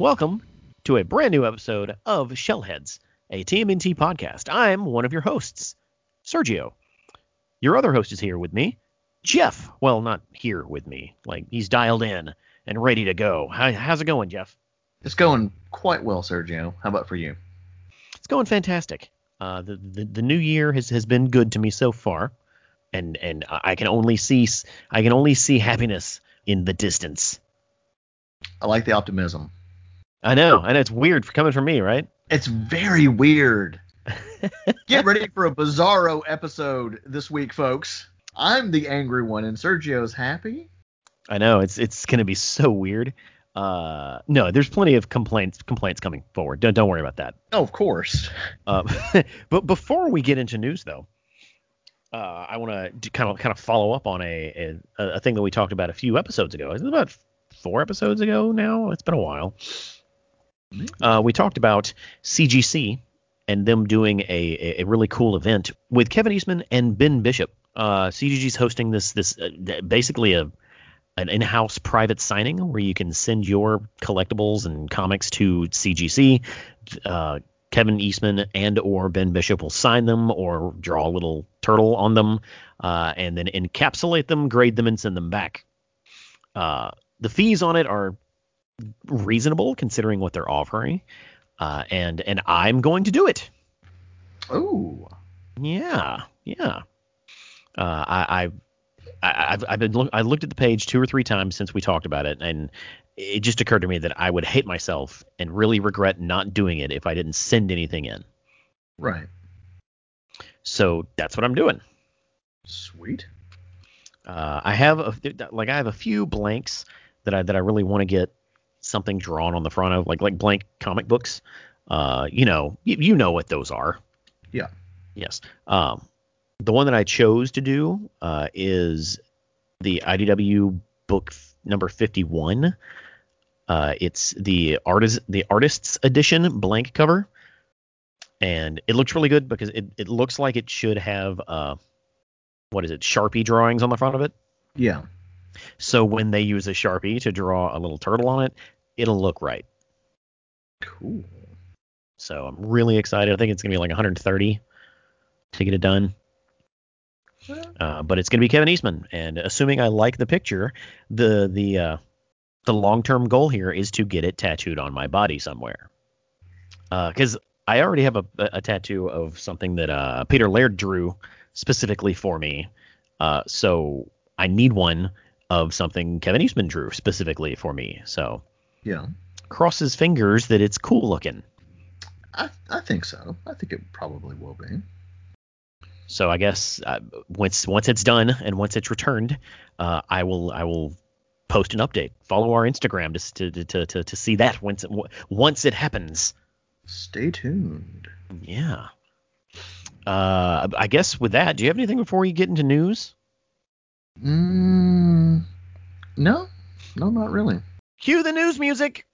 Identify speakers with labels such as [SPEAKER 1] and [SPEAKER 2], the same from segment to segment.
[SPEAKER 1] Welcome to a brand new episode of Shellheads, a TMNT podcast. I'm one of your hosts, Sergio. Your other host is here with me, Jeff. Well, not here with me. Like, he's dialed in and ready to go. How's it going, Jeff?
[SPEAKER 2] It's going quite well, Sergio. How about for you?
[SPEAKER 1] It's going fantastic. Uh, the, the the new year has, has been good to me so far, and and I can only see I can only see happiness in the distance.
[SPEAKER 2] I like the optimism.
[SPEAKER 1] I know, and it's weird coming from me, right?
[SPEAKER 2] It's very weird. Get ready for a bizarro episode this week, folks. I'm the angry one, and Sergio's happy.
[SPEAKER 1] I know it's it's gonna be so weird. Uh, no, there's plenty of complaints complaints coming forward. Don't don't worry about that.
[SPEAKER 2] Oh, of course.
[SPEAKER 1] Uh, but before we get into news, though, uh, I want to kind of kind of follow up on a, a a thing that we talked about a few episodes ago. Is it about four episodes ago now? It's been a while. Uh, we talked about CGC and them doing a, a really cool event with Kevin Eastman and Ben Bishop. Uh, CGC's hosting this this uh, basically a an in-house private signing where you can send your collectibles and comics to CGC. Uh, Kevin Eastman and or Ben Bishop will sign them or draw a little turtle on them, uh, and then encapsulate them, grade them, and send them back. Uh, the fees on it are reasonable considering what they're offering, uh, and and I'm going to do it.
[SPEAKER 2] Oh.
[SPEAKER 1] Yeah, yeah. Uh, I, I, I've, I've been look, I looked at the page two or three times since we talked about it, and it just occurred to me that I would hate myself and really regret not doing it if I didn't send anything in.
[SPEAKER 2] Right.
[SPEAKER 1] So that's what I'm doing.
[SPEAKER 2] Sweet.
[SPEAKER 1] Uh, I have a, like I have a few blanks that I that I really want to get something drawn on the front of, like like blank comic books. Uh, you know, you, you know what those are.
[SPEAKER 2] Yeah.
[SPEAKER 1] Yes. Um, the one that I chose to do uh, is the IDW book f- number 51. Uh, it's the artist the artist's edition blank cover, and it looks really good because it, it looks like it should have uh, what is it Sharpie drawings on the front of it.
[SPEAKER 2] Yeah.
[SPEAKER 1] So when they use a Sharpie to draw a little turtle on it, it'll look right.
[SPEAKER 2] Cool.
[SPEAKER 1] So I'm really excited. I think it's gonna be like 130 to get it done. Uh, but it's going to be Kevin Eastman, and assuming I like the picture, the the uh, the long term goal here is to get it tattooed on my body somewhere. Because uh, I already have a, a, tattoo of something that uh, Peter Laird drew specifically for me, uh, so I need one of something Kevin Eastman drew specifically for me. So
[SPEAKER 2] yeah,
[SPEAKER 1] crosses fingers that it's cool looking.
[SPEAKER 2] I I think so. I think it probably will be.
[SPEAKER 1] So I guess uh, once once it's done and once it's returned, uh, I will I will post an update. Follow our Instagram to to to to, to see that once it, once it happens.
[SPEAKER 2] Stay tuned.
[SPEAKER 1] Yeah. Uh, I guess with that, do you have anything before we get into news?
[SPEAKER 2] Mm, no, no, not really.
[SPEAKER 1] Cue the news music.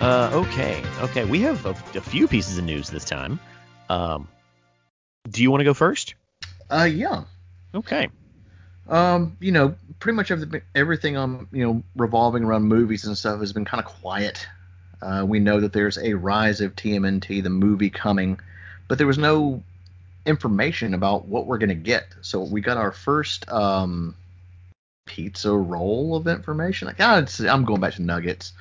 [SPEAKER 1] Uh, okay, okay. We have a, a, few pieces of news this time. Um, do you want to go first?
[SPEAKER 2] Uh, yeah.
[SPEAKER 1] Okay.
[SPEAKER 2] Um, you know, pretty much everything, everything on you know revolving around movies and stuff has been kind of quiet. Uh, we know that there's a rise of TMNT, the movie coming, but there was no information about what we're gonna get. So we got our first um, pizza roll of information. Like, ah, I'm going back to nuggets.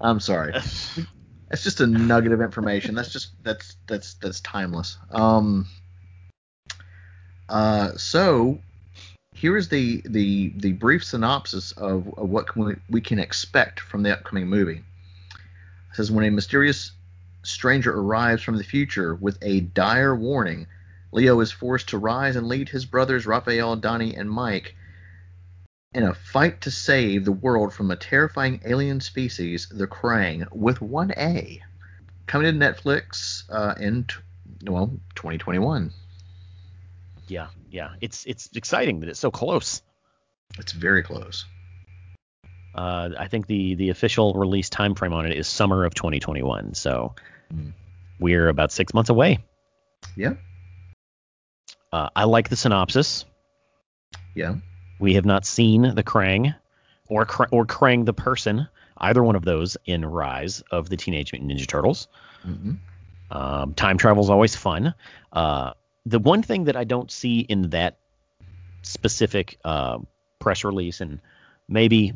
[SPEAKER 2] I'm sorry. it's just a nugget of information. That's just that's that's that's timeless. Um. Uh. So here is the the the brief synopsis of, of what can we, we can expect from the upcoming movie. It says when a mysterious stranger arrives from the future with a dire warning, Leo is forced to rise and lead his brothers Raphael, Donnie, and Mike in a fight to save the world from a terrifying alien species, the Krang, with one A. Coming to Netflix uh, in well 2021.
[SPEAKER 1] Yeah, yeah, it's it's exciting that it's so close.
[SPEAKER 2] It's very close.
[SPEAKER 1] Uh, I think the the official release time frame on it is summer of 2021, so mm. we're about six months away.
[SPEAKER 2] Yeah.
[SPEAKER 1] Uh, I like the synopsis.
[SPEAKER 2] Yeah.
[SPEAKER 1] We have not seen the Krang or Kr- or Krang the person, either one of those in Rise of the Teenage Mutant Ninja Turtles.
[SPEAKER 2] hmm
[SPEAKER 1] Um, time travel is always fun. Uh, the one thing that I don't see in that specific uh, press release, and maybe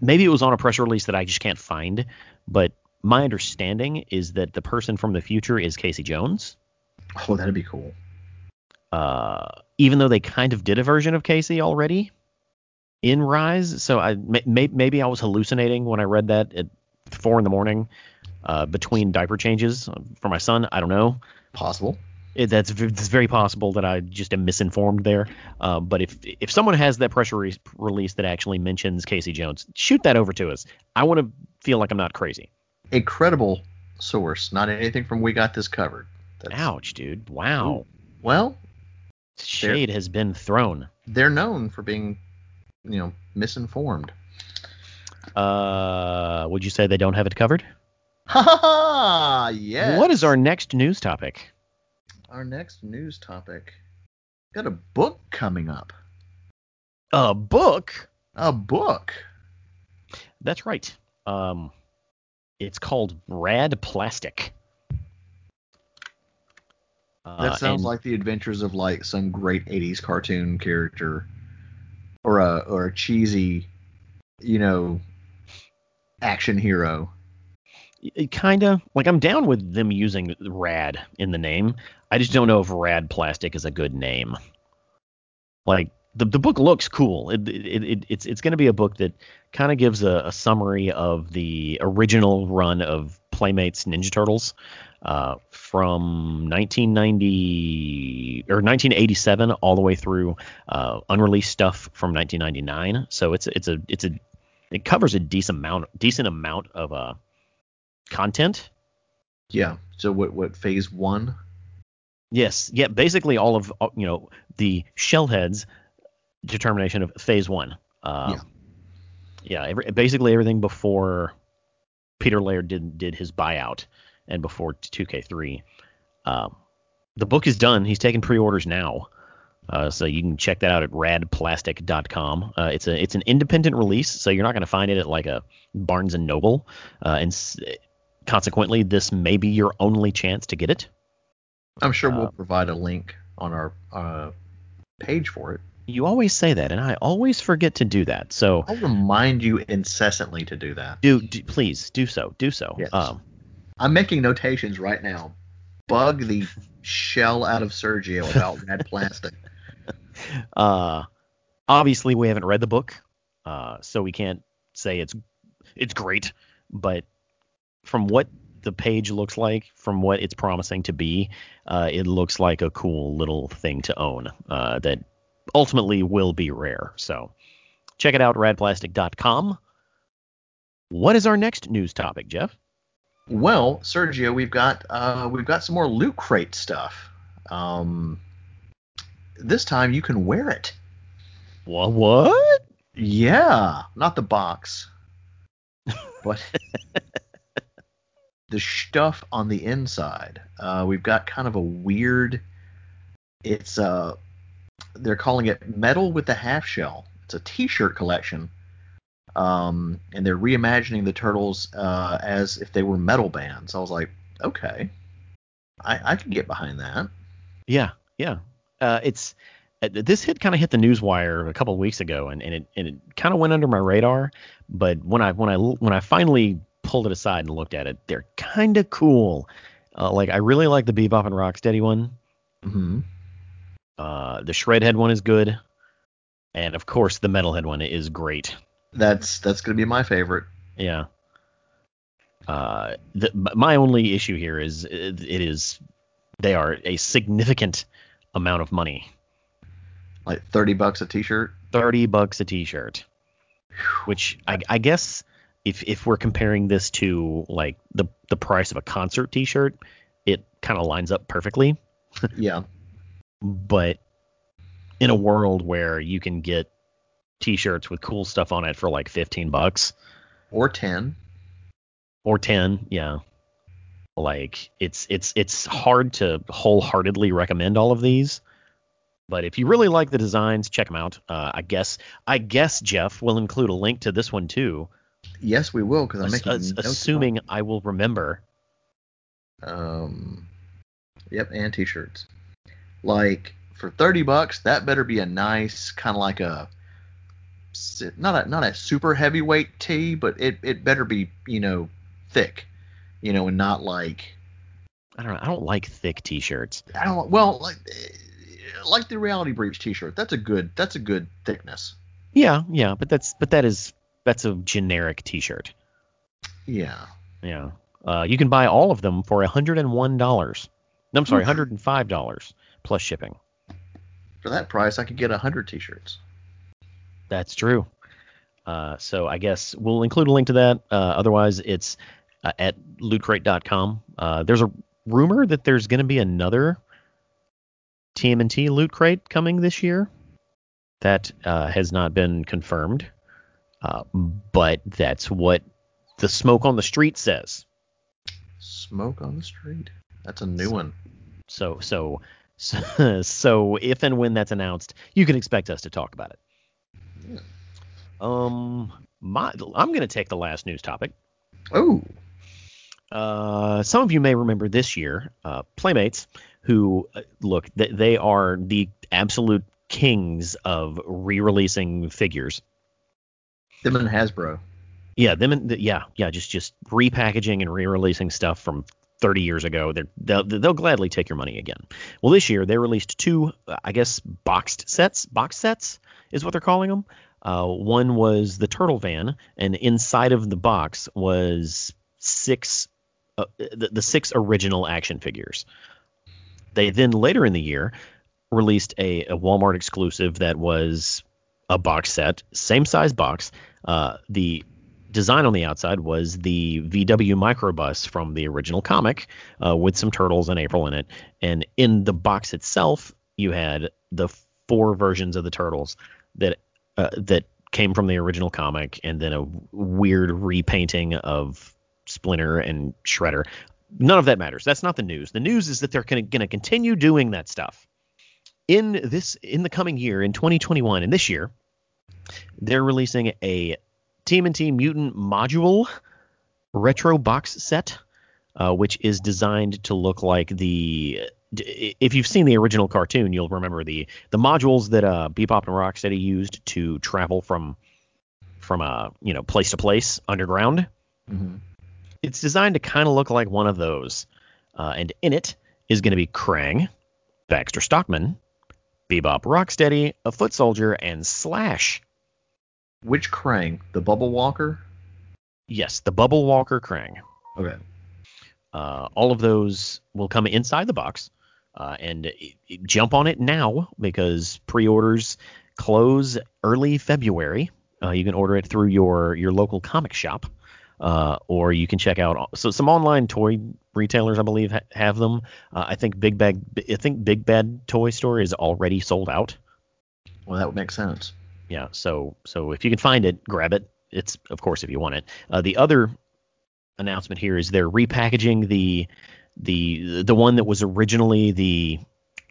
[SPEAKER 1] maybe it was on a press release that I just can't find, but my understanding is that the person from the future is Casey Jones.
[SPEAKER 2] Oh, that'd be cool.
[SPEAKER 1] Uh, even though they kind of did a version of Casey already in Rise, so I may, may, maybe I was hallucinating when I read that at four in the morning uh, between diaper changes for my son. I don't know.
[SPEAKER 2] Possible.
[SPEAKER 1] It, that's it's very possible that I just am misinformed there. Uh, but if if someone has that press release, release that actually mentions Casey Jones, shoot that over to us. I want to feel like I'm not crazy.
[SPEAKER 2] A credible source, not anything from We Got This Covered. That's,
[SPEAKER 1] Ouch, dude! Wow,
[SPEAKER 2] Well,
[SPEAKER 1] shade has been thrown.
[SPEAKER 2] they're known for being, you know, misinformed.
[SPEAKER 1] Uh, would you say they don't have it covered?
[SPEAKER 2] Ha ha ha! Yes.
[SPEAKER 1] What is our next news topic?
[SPEAKER 2] our next news topic? Got a book coming up.
[SPEAKER 1] A book.
[SPEAKER 2] A book.
[SPEAKER 1] That's right. Um, it's called Rad Plastic. Uh,
[SPEAKER 2] That sounds
[SPEAKER 1] and-
[SPEAKER 2] like the adventures of like some great '80s cartoon character, or a or a cheesy, you know, action hero.
[SPEAKER 1] it kinda like I'm down with them using rad in the name. I just don't know if rad plastic is a good name. Like the the book looks cool. It, it, it it's it's going to be a book that kind of gives a, a summary of the original run of Playmates Ninja Turtles uh, from 1990 or 1987 all the way through uh, unreleased stuff from 1999. So it's it's a it's a it covers a decent amount decent amount of uh content.
[SPEAKER 2] Yeah. So what what phase one?
[SPEAKER 1] Yes, yeah, basically all of uh, you know the shellheads determination of phase one. Uh, yeah, every, basically everything before Peter Laird did did his buyout and before 2K3. Um, the book is done. He's taking pre-orders now. Uh, so you can check that out at radplastic.com. Uh, it's a it's an independent release, so you're not going to find it at like a Barnes and Noble, uh, and s- consequently, this may be your only chance to get it.
[SPEAKER 2] I'm sure we'll
[SPEAKER 1] Uh,
[SPEAKER 2] provide a link on our uh, page for it.
[SPEAKER 1] You always say that, and I always forget to do that. So
[SPEAKER 2] I'll remind you incessantly to do that.
[SPEAKER 1] do, do please do so. Do so.
[SPEAKER 2] Yes.
[SPEAKER 1] Um,
[SPEAKER 2] I'm making notations right now. Bug the shell out of Sergio about Rad Plastic.
[SPEAKER 1] uh, obviously, we haven't read the book, uh, so we can't say it's it's great. But from what the page looks like, from what it's promising to be, uh, it looks like a cool little thing to own uh, that ultimately will be rare. So check it out, radplastic.com. What is our next news topic, Jeff?
[SPEAKER 2] Well, Sergio, we've got uh, we've got some more loot crate stuff. Um, this time you can wear it.
[SPEAKER 1] What? What?
[SPEAKER 2] Yeah, not the box, but the stuff on the inside. Uh, we've got kind of a weird. It's uh, they're calling it metal with the half shell. It's a T-shirt collection, um, and they're reimagining the turtles uh, as if they were metal bands. I was like, okay, I, I can get behind that.
[SPEAKER 1] Yeah, yeah. Uh, it's uh, this hit kind of hit the news wire a couple of weeks ago, and, and it and it kind of went under my radar. But when I when I when I finally pulled it aside and looked at it, they're kind of cool. Uh, like I really like the Bebop and Rocksteady one.
[SPEAKER 2] Mm-hmm.
[SPEAKER 1] Uh, the Shredhead one is good, and of course the Metalhead one is great.
[SPEAKER 2] That's that's gonna be my favorite.
[SPEAKER 1] Yeah. Uh, the, my only issue here is it, it is they are a significant amount of money.
[SPEAKER 2] Like thirty bucks a T-shirt.
[SPEAKER 1] 30 bucks a t-shirt which I, I guess if if we're comparing this to like the the price of a concert t-shirt it kind of lines up perfectly
[SPEAKER 2] Yeah.
[SPEAKER 1] But in a world where you can get t-shirts with cool stuff on it for like 15 bucks
[SPEAKER 2] Or ten.
[SPEAKER 1] or 10 yeah like it's it's it's hard to wholeheartedly recommend all of these But if you really like the designs, check them out. Uh, I guess I guess Jeff will include a link to this one too.
[SPEAKER 2] Yes, we will because I'm making
[SPEAKER 1] Ass- assuming I will remember.
[SPEAKER 2] Um, yep, and t-shirts. Like for thirty bucks, that better be a nice kind of like a not a not a super heavyweight tee, but it it better be you know thick, you know, and not like
[SPEAKER 1] I don't know. I don't like thick t-shirts.
[SPEAKER 2] I don't well like like the reality breach t-shirt. That's a good that's a good thickness.
[SPEAKER 1] Yeah, yeah, but that's but that is that's a generic t-shirt.
[SPEAKER 2] Yeah.
[SPEAKER 1] Yeah. Uh, you can buy all of them for $101. No, I'm sorry, $105 plus shipping.
[SPEAKER 2] For that price, I could get a hundred t-shirts.
[SPEAKER 1] That's true. Uh, so I guess we'll include a link to that. Uh, otherwise, it's uh, at lootcrate.com. Uh, there's a rumor that there's going to be another TMNT loot crate coming this year. That uh, has not been confirmed, uh, but that's what the smoke on the street says.
[SPEAKER 2] Smoke on the street. That's a new one.
[SPEAKER 1] So so so, so if and when that's announced, you can expect us to talk about it.
[SPEAKER 2] Yeah.
[SPEAKER 1] Um, my I'm going to take the last news topic.
[SPEAKER 2] Oh,
[SPEAKER 1] Uh, some of you may remember this year, uh, Playmates, who uh, look, th- they are the absolute kings of re-releasing figures.
[SPEAKER 2] them and Hasbro.
[SPEAKER 1] Yeah, them and the, yeah, yeah, just just repackaging and re-releasing stuff from 30 years ago. They'll they'll gladly take your money again. Well, this year they released two, uh, I guess, boxed sets. Box sets is what they're calling them. Uh, one was the Turtle Van, and inside of the box was six, uh, the, the six original action figures. They then later in the year released a, a Walmart exclusive that was a box set, same size box. Uh, the design on the outside was the VW microbus from the original comic uh, with some turtles and April in it. And in the box itself, you had the four versions of the turtles that uh, that came from the original comic, and then a weird repainting of Splinter and Shredder. None of that matters. That's not the news. The news is that they're going to continue doing that stuff in this in the coming year in 2021 and this year they're releasing a TMNT Mutant Module retro box set, uh, which is designed to look like the. If you've seen the original cartoon, you'll remember the the modules that uh, Bebop and Rocksteady used to travel from from uh, you know place to place underground.
[SPEAKER 2] Mm-hmm.
[SPEAKER 1] It's designed to kind of look like one of those, uh, and in it is going to be Krang, Baxter Stockman, Bebop Rocksteady, a Foot Soldier, and Slash.
[SPEAKER 2] Which Krang? The Bubble Walker?
[SPEAKER 1] Yes, the Bubble Walker Krang.
[SPEAKER 2] Okay.
[SPEAKER 1] Uh, all of those will come inside the box, uh, and jump on it now because pre-orders close early February. Uh, you can order it through your your local comic shop, uh, or you can check out so some online toy retailers, I believe, ha- have them. Uh, I think Big Bag, I think Big Bad Toy Store is already sold out.
[SPEAKER 2] Well, that would make sense.
[SPEAKER 1] Yeah, so so if you can find it, grab it. It's of course if you want it. Uh, the other announcement here is they're repackaging the the the one that was originally the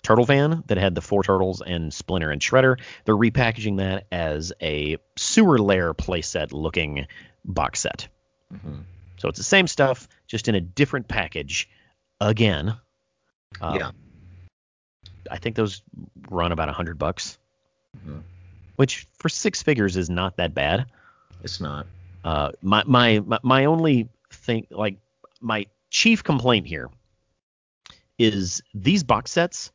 [SPEAKER 1] turtle van that had the four turtles and Splinter and Shredder. They're repackaging that as a sewer lair playset looking box set.
[SPEAKER 2] Mm-hmm.
[SPEAKER 1] So it's the same stuff, just in a different package again. Um,
[SPEAKER 2] Yeah.
[SPEAKER 1] I think those run about a hundred bucks,
[SPEAKER 2] Mhm.
[SPEAKER 1] Which for six figures is not that bad.
[SPEAKER 2] It's not.
[SPEAKER 1] Uh, my, my my my only thing, like my chief complaint here, is these box sets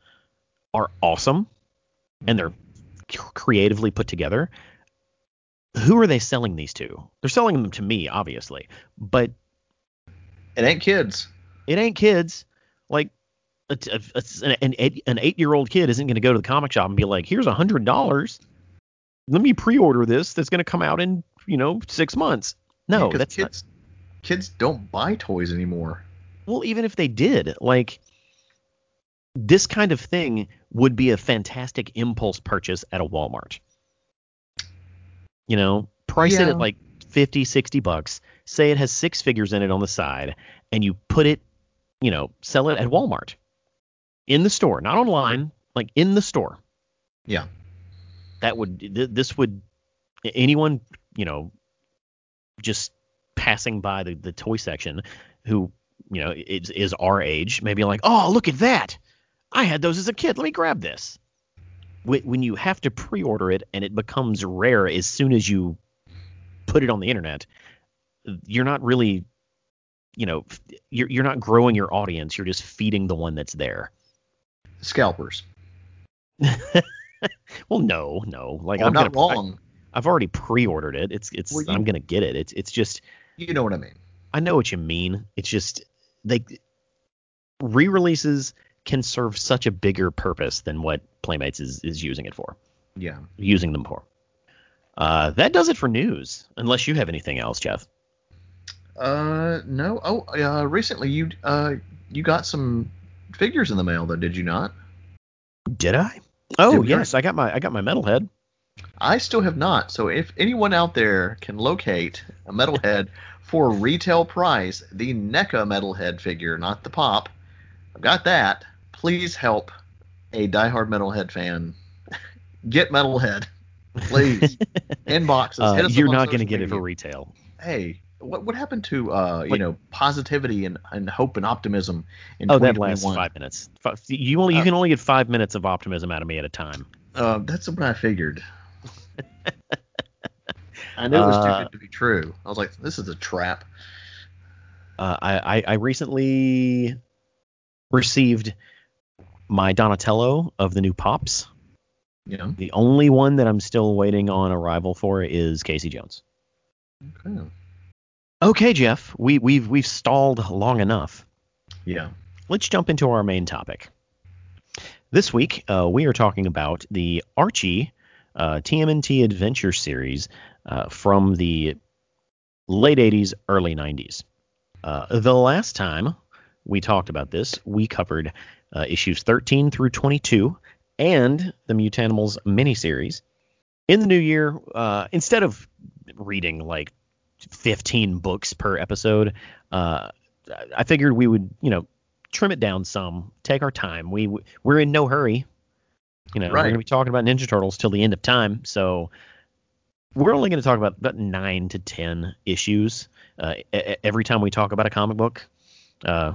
[SPEAKER 1] are awesome and they're creatively put together. Who are they selling these to? They're selling them to me, obviously, but
[SPEAKER 2] It ain't kids.
[SPEAKER 1] it ain't kids. Like a, a, a- an eight, an eight year old kid isn't going to go to the comic shop and be like, "Here's a hundred dollars. Let me pre-order this. That's going to come out in you know six months." No,
[SPEAKER 2] Yeah, 'cause
[SPEAKER 1] that's not,
[SPEAKER 2] kids. Kids don't buy toys anymore.
[SPEAKER 1] well. Even if they did, like this kind of thing would be a fantastic impulse purchase at a Walmart. You know, price it at like 50, 60 bucks. Say it has six figures in it on the side, and you put it, you know, sell it at Walmart in the store, not online, like in the store.
[SPEAKER 2] Yeah.
[SPEAKER 1] That would th- this would anyone you know just passing by the, the toy section who you know is, is our age maybe like oh look at that. I had those as a kid. Let me grab this. When you have to pre-order it and it becomes rare as soon as you put it on the internet you're not really you know you're, you're not growing your audience. You're just feeding the one that's there.
[SPEAKER 2] Scalpers.
[SPEAKER 1] well no no like
[SPEAKER 2] Well,
[SPEAKER 1] i'm
[SPEAKER 2] not
[SPEAKER 1] gonna I-
[SPEAKER 2] wrong.
[SPEAKER 1] I've already pre-ordered it. It's it's
[SPEAKER 2] Well, you-
[SPEAKER 1] I'm gonna get it. It's it's just
[SPEAKER 2] you know what I mean.
[SPEAKER 1] I know what you mean. It's just they re-releases can serve such a bigger purpose than what Playmates is is using it for,
[SPEAKER 2] Yeah.
[SPEAKER 1] using them for. Uh, that does it for news. Unless you have anything else, Jeff.
[SPEAKER 2] Uh, no. Oh, uh, recently you uh you got some figures in the mail though, did you not?
[SPEAKER 1] Did I? Oh yes, I got my I got my metalhead.
[SPEAKER 2] I still have not. So if anyone out there can locate a metalhead for retail price, the NECA metalhead figure, not the pop, I've got that. Please help a diehard metalhead fan get metalhead. Please. Inboxes.
[SPEAKER 1] Uh,
[SPEAKER 2] Hit us up
[SPEAKER 1] you're not going to get it for retail.
[SPEAKER 2] Hey, what what happened to uh you know positivity and, and hope and optimism in
[SPEAKER 1] Oh, that lasts five minutes. You only you
[SPEAKER 2] Uh,
[SPEAKER 1] can only get five minutes of optimism out of me at a time.
[SPEAKER 2] Uh, that's what I figured. I knew it was too
[SPEAKER 1] Uh,
[SPEAKER 2] good to be true. I was like, this is a trap.
[SPEAKER 1] uh, I, I I recently received my Donatello of the new Pops.
[SPEAKER 2] Know.
[SPEAKER 1] The only one that I'm still waiting on arrival for is Casey Jones.
[SPEAKER 2] Okay.
[SPEAKER 1] Okay, Jeff, we we've we've stalled long enough.
[SPEAKER 2] Yeah.
[SPEAKER 1] Let's jump into our main topic. This week, uh, we are talking about the Archie uh, TMNT Adventure series uh, from the late 80s, early 90s. Uh, the last time we talked about this, we covered uh, issues 13 through 22 and the Mutanimals miniseries. In the new year, uh, instead of reading like 15 books per episode, uh, I figured we would, you know, trim it down some, take our time. We we're in no hurry. You know, we're going to be talking about Ninja Turtles till the end of time, so we're only going to talk about about nine to ten issues uh, every time we talk about a comic book. Uh,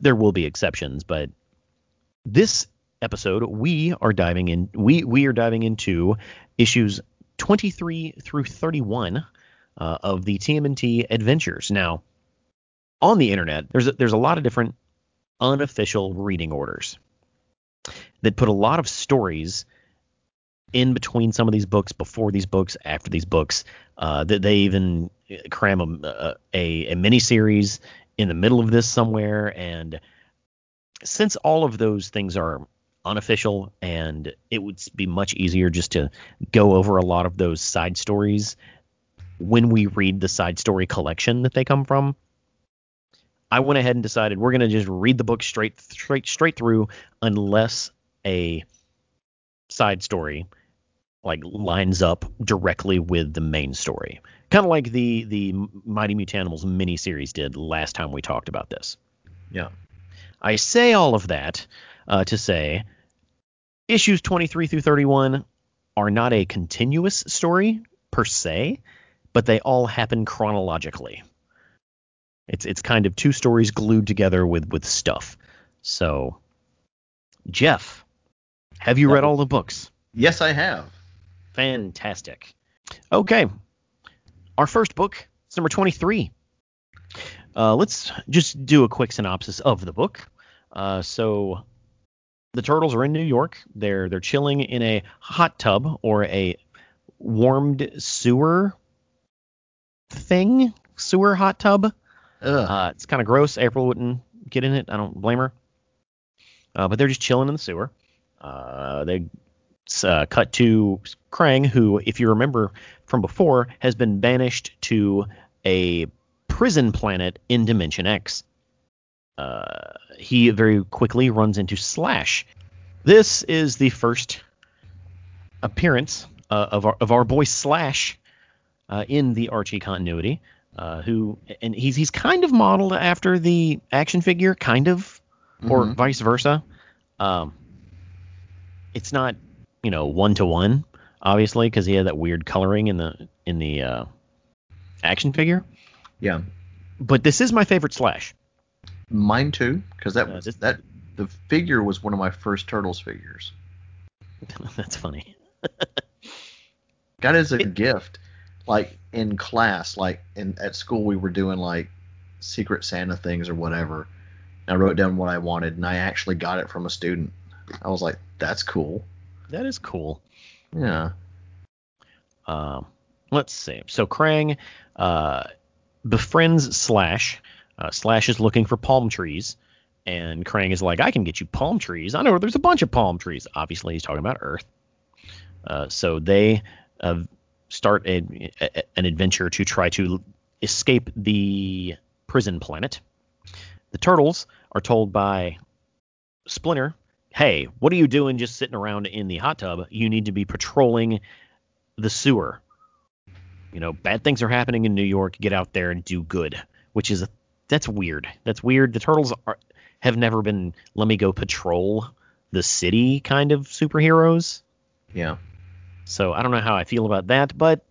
[SPEAKER 1] there will be exceptions, but this episode we are diving in. We we are diving into issues 23 through 31 uh, of the TMNT Adventures. Now, on the internet, there's a, there's a lot of different unofficial reading orders that put a lot of stories in between some of these books, before these books, after these books. Uh, that they even cram a, a, a, mini series in the middle of this somewhere. And since all of those things are unofficial and it would be much easier just to go over a lot of those side stories when we read the side story collection that they come from. I went ahead and decided we're going to just read the book straight straight straight through unless a side story like lines up directly with the main story. Kind of like the the Mighty Mutanimals miniseries did last time we talked about this.
[SPEAKER 2] Yeah.
[SPEAKER 1] I say all of that uh, to say issues 23 through 31 are not a continuous story per se, but they all happen chronologically. It's it's kind of two stories glued together with with stuff. So, Jeff, have you read all the books?
[SPEAKER 2] Yes, I have.
[SPEAKER 1] Fantastic. Okay. Our first book is number 23. Uh, let's just do a quick synopsis of the book. Uh, so the turtles are in New York. They're they're chilling in a hot tub or a warmed sewer thing, sewer hot tub. Uh, it's kind of gross. April wouldn't get in it. I don't blame her. Uh, but they're just chilling in the sewer. Uh, they uh, cut to Krang, who, if you remember from before, has been banished to a prison planet in Dimension X. Uh, he very quickly runs into Slash. This is the first appearance uh, of our of our boy Slash uh, in the Archie continuity. Uh, who and he's he's kind of modeled after the action figure, kind of, or
[SPEAKER 2] Mhm.
[SPEAKER 1] vice versa. Um, it's not you know, one to one, obviously, because he had that weird coloring in the in the uh, action figure.
[SPEAKER 2] Yeah,
[SPEAKER 1] But this is my favorite Slash.
[SPEAKER 2] mine too, because that
[SPEAKER 1] Uh,
[SPEAKER 2] was
[SPEAKER 1] this-
[SPEAKER 2] that the figure was one of my first Turtles figures.
[SPEAKER 1] That's funny.
[SPEAKER 2] Got it as a gift, like in class, like in at school we were doing like Secret Santa things or whatever. And I wrote down what I wanted, and I actually got it from a student. I was like, "That's cool."
[SPEAKER 1] That is cool.
[SPEAKER 2] Yeah.
[SPEAKER 1] Um, let's see. So Krang uh, befriends Slash. Uh, Slash is looking for palm trees, and Krang is like, "I can get you palm trees. I know there's a bunch of palm trees." Obviously, he's talking about Earth. Uh, so they uh, start a, a, an adventure to try to escape the prison planet. The turtles are told by Splinter, "Hey, what are you doing just sitting around in the hot tub? You need to be patrolling the sewer. You know, bad things are happening in New York. Get out there and do good." Which is a, that's weird. That's weird. The turtles are have never been let me go patrol the city kind of superheroes.
[SPEAKER 2] Yeah.
[SPEAKER 1] So I don't know how I feel about that, but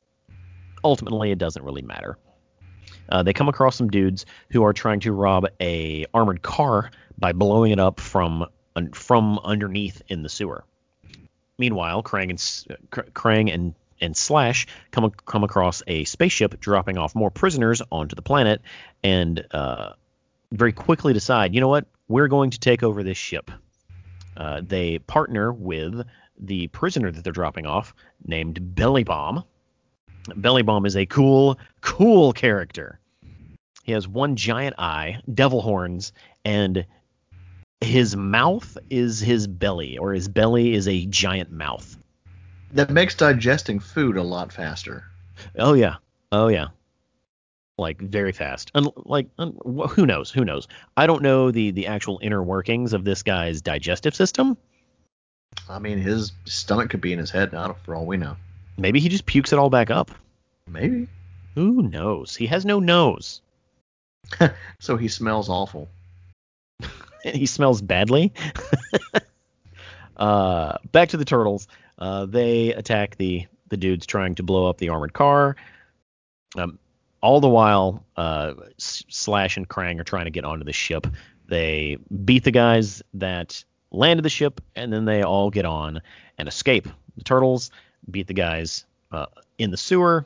[SPEAKER 1] ultimately it doesn't really matter. Uh, they come across some dudes who are trying to rob a armored car by blowing it up from from underneath in the sewer. Meanwhile, Krang and Krang and and Slash come come across a spaceship dropping off more prisoners onto the planet, and uh, very quickly decide, you know what, we're going to take over this ship. Uh, they partner with the prisoner that they're dropping off, named Belly Bomb. Belly Bomb is a cool, cool character. He has one giant eye, devil horns, and his mouth is his belly, or his belly is a giant mouth.
[SPEAKER 2] That makes digesting food a lot faster.
[SPEAKER 1] Oh yeah, oh yeah, like very fast. Un- like un- who knows? Who knows? I don't know the the actual inner workings of this guy's digestive system.
[SPEAKER 2] I mean, his stomach could be in his head now, for all we know.
[SPEAKER 1] Maybe he just pukes it all back up.
[SPEAKER 2] Maybe.
[SPEAKER 1] Who knows? He has no nose.
[SPEAKER 2] So he smells awful.
[SPEAKER 1] he smells badly. uh, back to the turtles. Uh, they attack the the dudes trying to blow up the armored car. Um, all the while, uh, Slash and Krang are trying to get onto the ship. They beat the guys that landed the ship, and then they all get on and escape. The turtles beat the guys uh, in the sewer.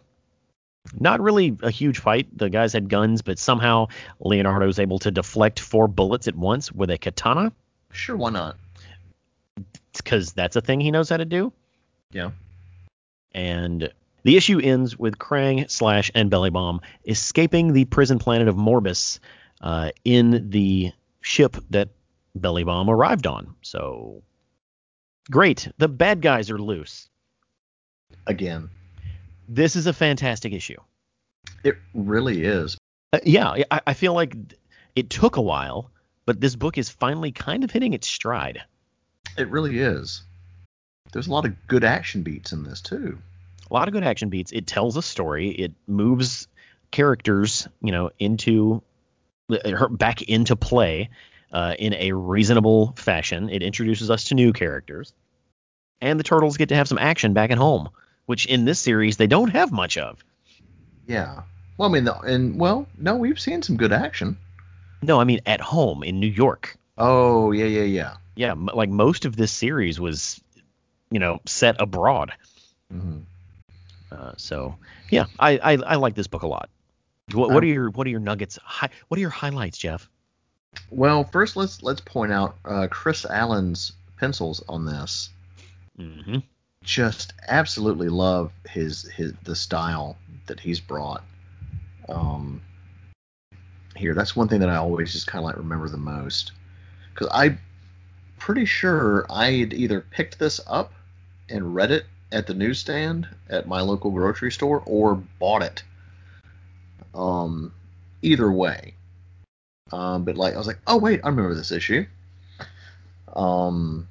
[SPEAKER 1] Not really a huge fight. The guys had guns, but somehow Leonardo was able to deflect four bullets at once with a katana,
[SPEAKER 2] Sure, why not?
[SPEAKER 1] because that's a thing he knows how to do.
[SPEAKER 2] Yeah.
[SPEAKER 1] And the issue ends with Krang, Slash, and Belly Bomb escaping the prison planet of Morbus uh, in the ship that Belly Bomb arrived on. So great. The bad guys are loose.
[SPEAKER 2] Again,
[SPEAKER 1] This is a fantastic issue.
[SPEAKER 2] it really is.
[SPEAKER 1] Uh, yeah, I, I feel like it took a while, but this book is finally kind of hitting its stride.
[SPEAKER 2] It really is. There's a lot of good action beats in this too.
[SPEAKER 1] a lot of good action beats. It tells a story. It moves characters, you know, into her back into play uh, in a reasonable fashion. It introduces us to new characters, and the turtles get to have some action back at home, which in this series they don't have much of.
[SPEAKER 2] Yeah. Well, I mean, the, and well, no, we've seen some good action.
[SPEAKER 1] No, I mean at home in New York.
[SPEAKER 2] Oh yeah, yeah, yeah.
[SPEAKER 1] Yeah, m- like most of this series was, you know, set abroad.
[SPEAKER 2] hmm
[SPEAKER 1] Uh, so yeah, I, I I like this book a lot. What, what are your what are your nuggets? Hi, what are your highlights, Jeff?
[SPEAKER 2] Well, first let's let's point out uh, Chris Allen's pencils on this.
[SPEAKER 1] Mm-hmm.
[SPEAKER 2] Just absolutely love his his the style that he's brought. Um, here, that's one thing that I always just kind of like remember the most because I'm pretty sure I had either picked this up and read it at the newsstand at my local grocery store or bought it. Um, either way. Um, but like I was like, oh wait, I remember this issue. Um,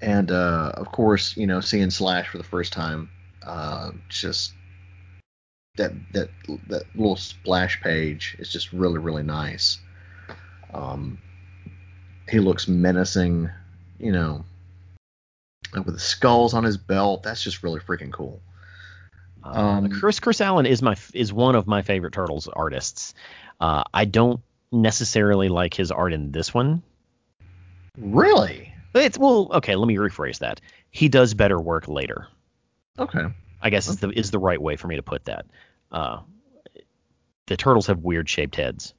[SPEAKER 2] and uh, of course, you know, seeing Slash for the first time, uh, just that that that little splash page is just really really nice. Um, he looks menacing, you know. with the skulls on his belt. That's just really freaking cool.
[SPEAKER 1] Um,
[SPEAKER 2] Um,
[SPEAKER 1] Chris Chris Allen is my is one of my favorite Turtles artists. Uh, I don't necessarily like his art in this one.
[SPEAKER 2] Really?
[SPEAKER 1] It's well, okay. Let me rephrase that. He does better work later.
[SPEAKER 2] Okay.
[SPEAKER 1] I guess is the is the right way for me to put that. Uh, the turtles have weird shaped heads.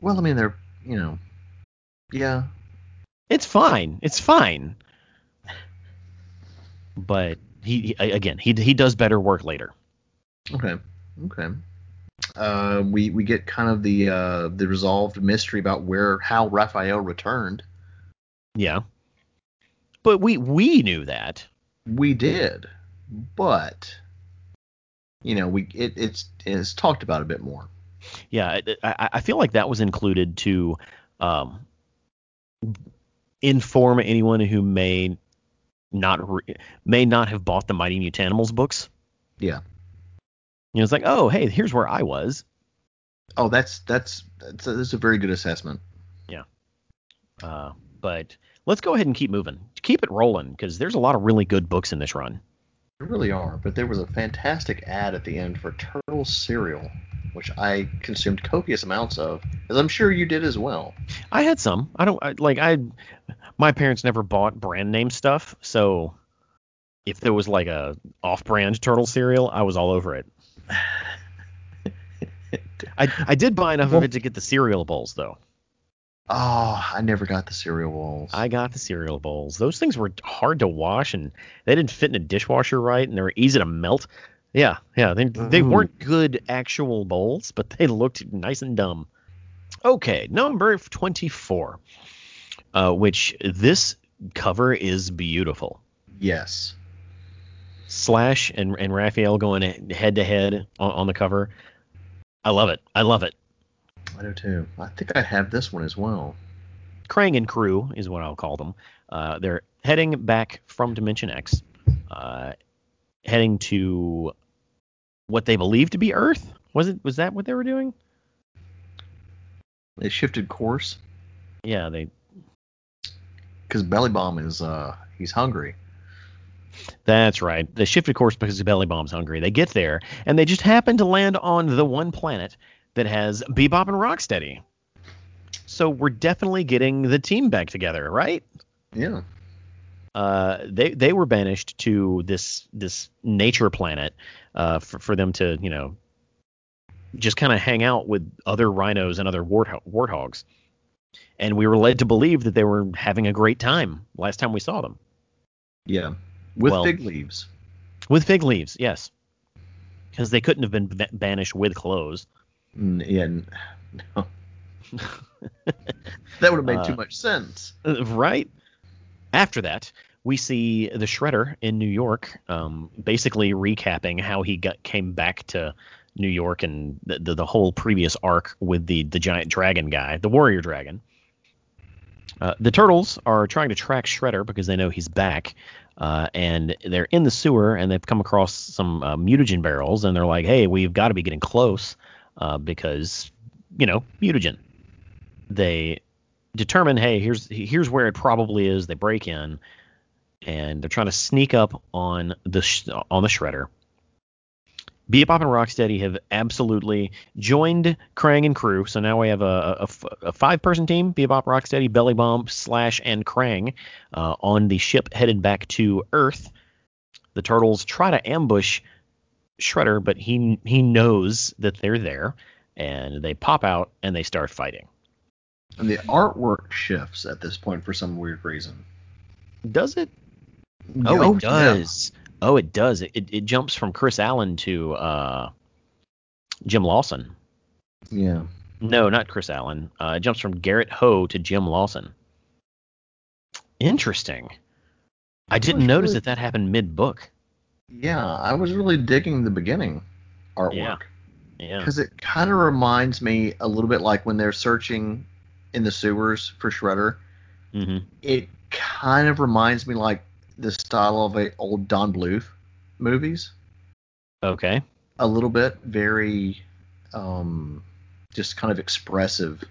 [SPEAKER 2] Well, I mean, they're you know, yeah.
[SPEAKER 1] It's fine. It's fine. But he, he again he he does better work later.
[SPEAKER 2] Okay. Okay. Uh, we we get kind of the uh, the resolved mystery about where how Raphael returned.
[SPEAKER 1] Yeah. But we we knew that.
[SPEAKER 2] We did, but you know, we it, it's it's talked about a bit more.
[SPEAKER 1] Yeah, I, I I feel like that was included to um, inform anyone who may not re- may not have bought the Mighty Mutanimals books.
[SPEAKER 2] Yeah.
[SPEAKER 1] You know, it's like, oh, hey, here's where I was.
[SPEAKER 2] Oh, that's that's that's a, that's a very good assessment. Yeah.
[SPEAKER 1] Uh, but let's go ahead and keep moving. Keep it rolling because there's a lot of really good books in this run.
[SPEAKER 2] There really are, but there was a fantastic ad at the end for Turtle cereal, which I consumed copious amounts of, as I'm sure you did as well.
[SPEAKER 1] I had some. I don't I, like I. My parents never bought brand name stuff, so if there was like a off-brand turtle cereal, I was all over it. I I did buy enough of it to get the cereal bowls though.
[SPEAKER 2] Oh, I never got the cereal bowls.
[SPEAKER 1] I got the cereal bowls. Those things were hard to wash and they didn't fit in a dishwasher right and they were easy to melt. Yeah, yeah, they they
[SPEAKER 2] Ooh.
[SPEAKER 1] weren't good actual bowls, but they looked nice and dumb. Okay, number 24. Uh, which this cover is beautiful.
[SPEAKER 2] yes.
[SPEAKER 1] Slash and and Raphael going head to head on, on the cover. I love it. I love it.
[SPEAKER 2] I do too. I think I have this one as well.
[SPEAKER 1] Krang and crew is what I'll call them. Uh, they're heading back from Dimension X, uh, heading to what they believe to be Earth. Was it? Was that what they were doing?
[SPEAKER 2] They shifted course
[SPEAKER 1] Yeah, they.
[SPEAKER 2] because Belly Bomb is uh he's hungry.
[SPEAKER 1] That's right. They shifted course because Belly Bomb's hungry. They get there and they just happen to land on the one planet that has Bebop and Rocksteady. So we're definitely getting the team back together, right?
[SPEAKER 2] Yeah.
[SPEAKER 1] Uh, they they were banished to this this nature planet uh, for for them to you know just kind of hang out with other rhinos and other wart warthogs, and we were led to believe that they were having a great time last time we saw them
[SPEAKER 2] Yeah. With
[SPEAKER 1] Well-
[SPEAKER 2] fig leaves.
[SPEAKER 1] with fig leaves, yes, because they couldn't have been ba- banished with clothes.
[SPEAKER 2] Mm, yeah. No. that would have made
[SPEAKER 1] Uh,
[SPEAKER 2] too much sense.
[SPEAKER 1] Uh, right? After that, we see the Shredder in New York, um, basically recapping how he got came back to New York and the, the, the whole previous arc with the the giant dragon guy, the warrior dragon. Uh, the turtles are trying to track Shredder because they know he's back, uh, and they're in the sewer and they've come across some uh, mutagen barrels and they're like, "Hey, we've got to be getting close uh, because you know mutagen." They determine, hey, here's here's where it probably is. They break in, and they're trying to sneak up on the sh- on the shredder. Bebop and Rocksteady have absolutely joined Krang and crew, so now we have a a five-person team: Bebop, Rocksteady, Belly Bomb, Slash, and Krang uh, on the ship headed back to Earth. The turtles try to ambush Shredder, but he he knows that they're there, and they pop out and they start fighting.
[SPEAKER 2] And the artwork shifts at this point for some weird reason.
[SPEAKER 1] Does it? Oh, it
[SPEAKER 2] yeah.
[SPEAKER 1] does. Oh, it does. It, it it jumps from Chris Allen to uh, Jim Lawson.
[SPEAKER 2] Yeah.
[SPEAKER 1] No, not Chris Allen. Uh, it jumps from Garrett Ho to Jim Lawson. Interesting. I didn't notice
[SPEAKER 2] really-
[SPEAKER 1] that that happened mid book.
[SPEAKER 2] Yeah, I was really digging the beginning artwork.
[SPEAKER 1] Yeah. Yeah.
[SPEAKER 2] Because it kind of reminds me a little bit like when they're searching in the sewers for Shredder.
[SPEAKER 1] hmm
[SPEAKER 2] It kind of reminds me like the style of a old Don Bluth movies.
[SPEAKER 1] Okay.
[SPEAKER 2] A little bit, very, um, just kind of expressive.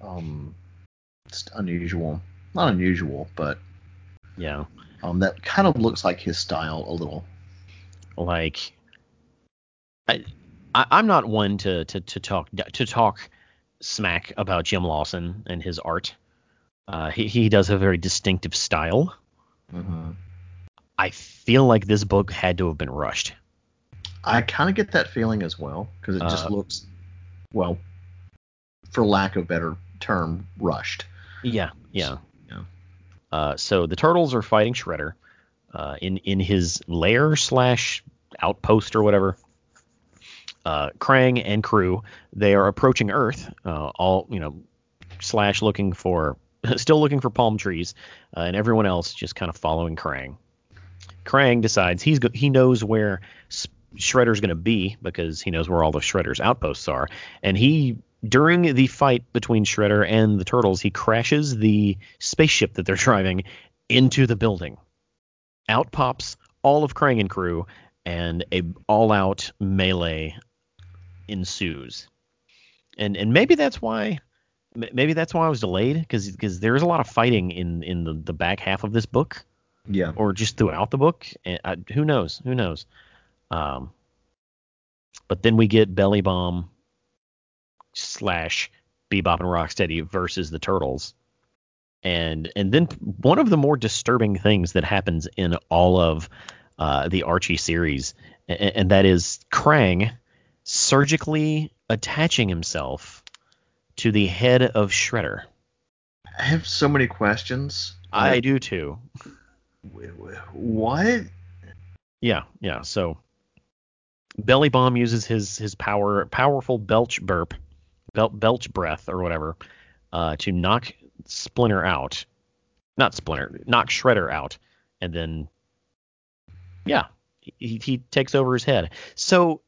[SPEAKER 2] Um, just unusual. Not unusual, but
[SPEAKER 1] Yeah.
[SPEAKER 2] um, that kind of looks like his style a little.
[SPEAKER 1] Like, I, I I'm not one to to to talk to talk smack about Jim Lawson and his art. Uh, he he does have a very distinctive style.
[SPEAKER 2] Mm-hmm.
[SPEAKER 1] I feel like this book had to have been rushed.
[SPEAKER 2] I kind of get that feeling as well because it just
[SPEAKER 1] Uh,
[SPEAKER 2] looks, well, for lack of a better term, rushed.
[SPEAKER 1] Yeah, yeah.
[SPEAKER 2] Yeah.
[SPEAKER 1] Uh, so the turtles are fighting Shredder uh, in in his lair slash outpost or whatever. Uh, Krang and crew they are approaching Earth, uh, all you know, slash looking for still looking for palm trees, uh, and everyone else just kind of following Krang. Krang decides he's go- he knows where Shredder's going to be because he knows where all the Shredder's outposts are, and he during the fight between Shredder and the turtles, he crashes the spaceship that they're driving into the building. Out pops all of Krang and crew, and a all-out melee ensues. And and maybe that's why maybe that's why I was delayed because because there's a lot of fighting in in the, the back half of this book
[SPEAKER 2] Yeah.
[SPEAKER 1] or just throughout the book. And I, who knows? Who knows? Um, but then we get Belly Bomb slash Bebop and Rocksteady versus the Turtles, and and then one of the more disturbing things that happens in all of uh, the Archie series, and, and that is Krang surgically attaching himself to the head of Shredder.
[SPEAKER 2] I have so many questions.
[SPEAKER 1] I
[SPEAKER 2] Like,
[SPEAKER 1] do too.
[SPEAKER 2] What?
[SPEAKER 1] Yeah, yeah. So Belly Bomb uses his his power powerful belch burp, bel- belch breath or whatever, uh, to knock Splinter out. Not Splinter, knock Shredder out, and then yeah, he he takes over his head. So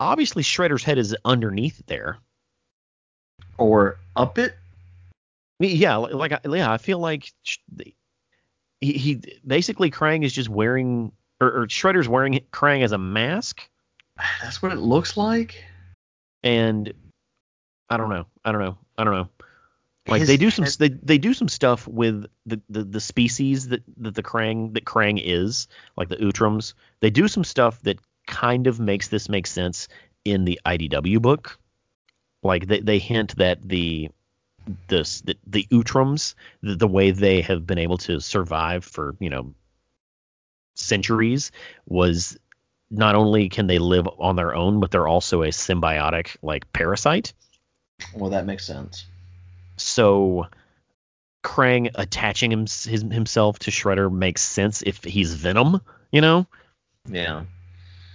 [SPEAKER 1] obviously Shredder's head is underneath there.
[SPEAKER 2] Or up it?
[SPEAKER 1] Yeah, like yeah, I feel like he he basically Krang is just wearing or, or Shredder's wearing Krang as a mask.
[SPEAKER 2] That's what it looks like.
[SPEAKER 1] and I don't know, I don't know, I don't know. Like
[SPEAKER 2] His
[SPEAKER 1] they do some
[SPEAKER 2] head-
[SPEAKER 1] they, they do some stuff with the, the, the species that, that the Krang that Krang is, like the Utroms. They do some stuff that kind of makes this make sense in the IDW book. Like they, they hint that the this the, the Utroms, the, the way they have been able to survive for, you know, centuries was not only can they live on their own, but they're also a symbiotic like parasite.
[SPEAKER 2] Well, that makes sense.
[SPEAKER 1] So Krang attaching him, his, himself to Shredder makes sense if he's Venom, you know,
[SPEAKER 2] Yeah.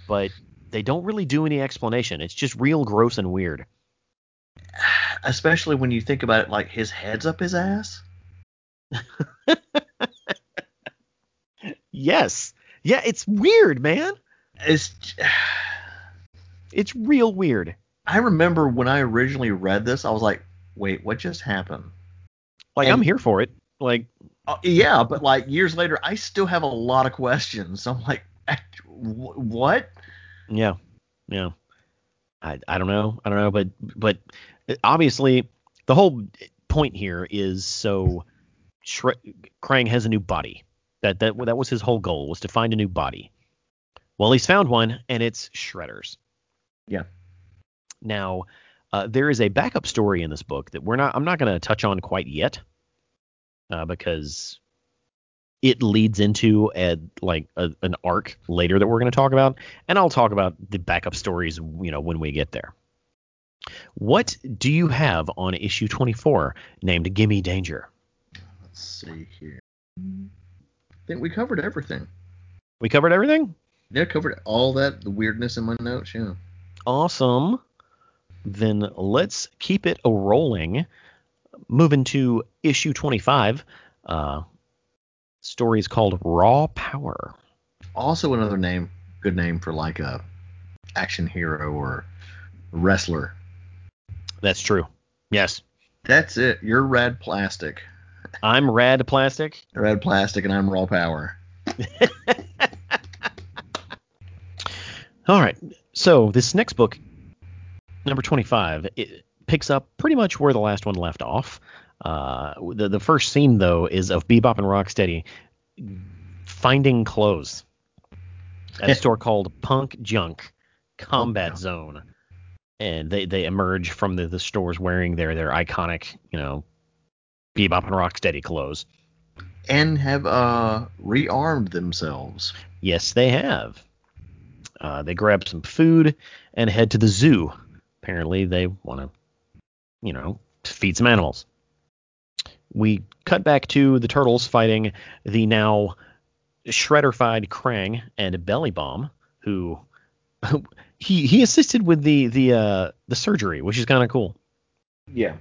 [SPEAKER 1] But they don't really do any explanation. It's just real gross and weird.
[SPEAKER 2] Especially when you think about it, like his head's up his ass.
[SPEAKER 1] Yes. Yeah, it's weird, man.
[SPEAKER 2] It's.
[SPEAKER 1] It's real weird.
[SPEAKER 2] I remember when I originally read this, I was like, "Wait, what just happened?"
[SPEAKER 1] Like
[SPEAKER 2] And-
[SPEAKER 1] I'm here for it. Like
[SPEAKER 2] Uh, yeah, but like years later, I still have a lot of questions. I'm like, "Wh- "What?"
[SPEAKER 1] Yeah, yeah. I I don't know, I don't know, but but obviously the whole point here is so Shre- Krang has a new body. That that that was his whole goal was to find a new body. Well, he's found one, and it's Shredder's.
[SPEAKER 2] Yeah.
[SPEAKER 1] Now, uh, there is a backup story in this book that we're not. I'm not going to touch on quite yet, uh, because it leads into a like a, an arc later that we're going to talk about, and I'll talk about the backup stories, you know, when we get there. What do you have on issue 24 named "Gimme Danger"?
[SPEAKER 2] Let's see here. I think we covered everything.
[SPEAKER 1] We covered everything.
[SPEAKER 2] Yeah, covered all that the weirdness in my notes. Yeah.
[SPEAKER 1] Awesome. Then let's keep it a rolling. Moving to issue 25. Uh, story is called Raw Power.
[SPEAKER 2] Also, another name, good name for like a action hero or wrestler.
[SPEAKER 1] That's true. Yes.
[SPEAKER 2] That's it. You're Rad Plastic.
[SPEAKER 1] I'm Rad Plastic.
[SPEAKER 2] Rad Plastic, and I'm Raw Power.
[SPEAKER 1] All right. So this next book, number 25, it picks up pretty much where the last one left off. Uh, the the first scene though is of Bebop and Rocksteady finding clothes at a store called Punk Junk Combat Zone, and they they emerge from the the stores wearing their their iconic you know Bebop and Rocksteady clothes.
[SPEAKER 2] And have uh rearmed themselves.
[SPEAKER 1] Yes, they have. Uh, they grab some food and head to the zoo. Apparently, they want to, you know, feed some animals. We cut back to the turtles fighting the now shredderfied Krang and Belly Bomb, who he he assisted with the the uh, the surgery, which is kind of cool.
[SPEAKER 2] Yeah.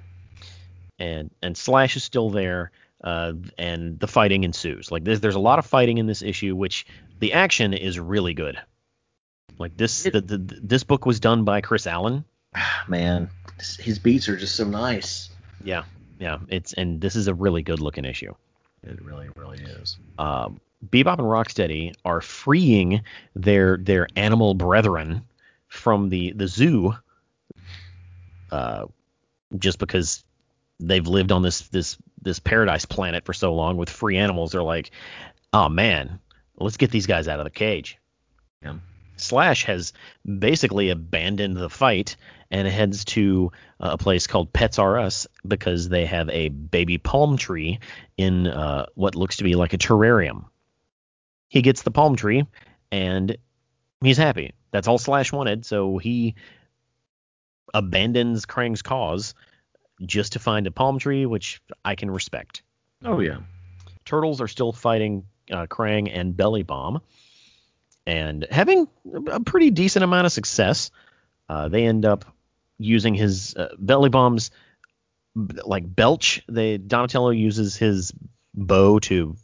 [SPEAKER 1] and and Slash is still there, uh, and the fighting ensues. Like there's there's a lot of fighting in this issue, which the action is really good. Like this
[SPEAKER 2] It-
[SPEAKER 1] the, the, this book was done by Chris Allan.
[SPEAKER 2] Man, his beats are just so nice.
[SPEAKER 1] Yeah, yeah. It's and this is a really good looking issue.
[SPEAKER 2] It really, really is.
[SPEAKER 1] Um, Bebop and Rocksteady are freeing their their animal brethren from the the zoo, uh, just because they've lived on this this this paradise planet for so long with free animals. They're like, oh man, let's get these guys out of the cage.
[SPEAKER 2] Yeah.
[SPEAKER 1] Slash has basically abandoned the fight and heads to uh, a place called Pets R Us because they have a baby palm tree in uh, what looks to be like a terrarium. He gets the palm tree and he's happy. That's all Slash wanted, so he abandons Krang's cause just to find a palm tree, which I can respect.
[SPEAKER 2] Oh yeah.
[SPEAKER 1] Turtles are still fighting uh, Krang and Belly Bomb, and having a pretty decent amount of success. Uh, they end up using his uh, Belly Bomb's like belch. They Donatello uses his bow to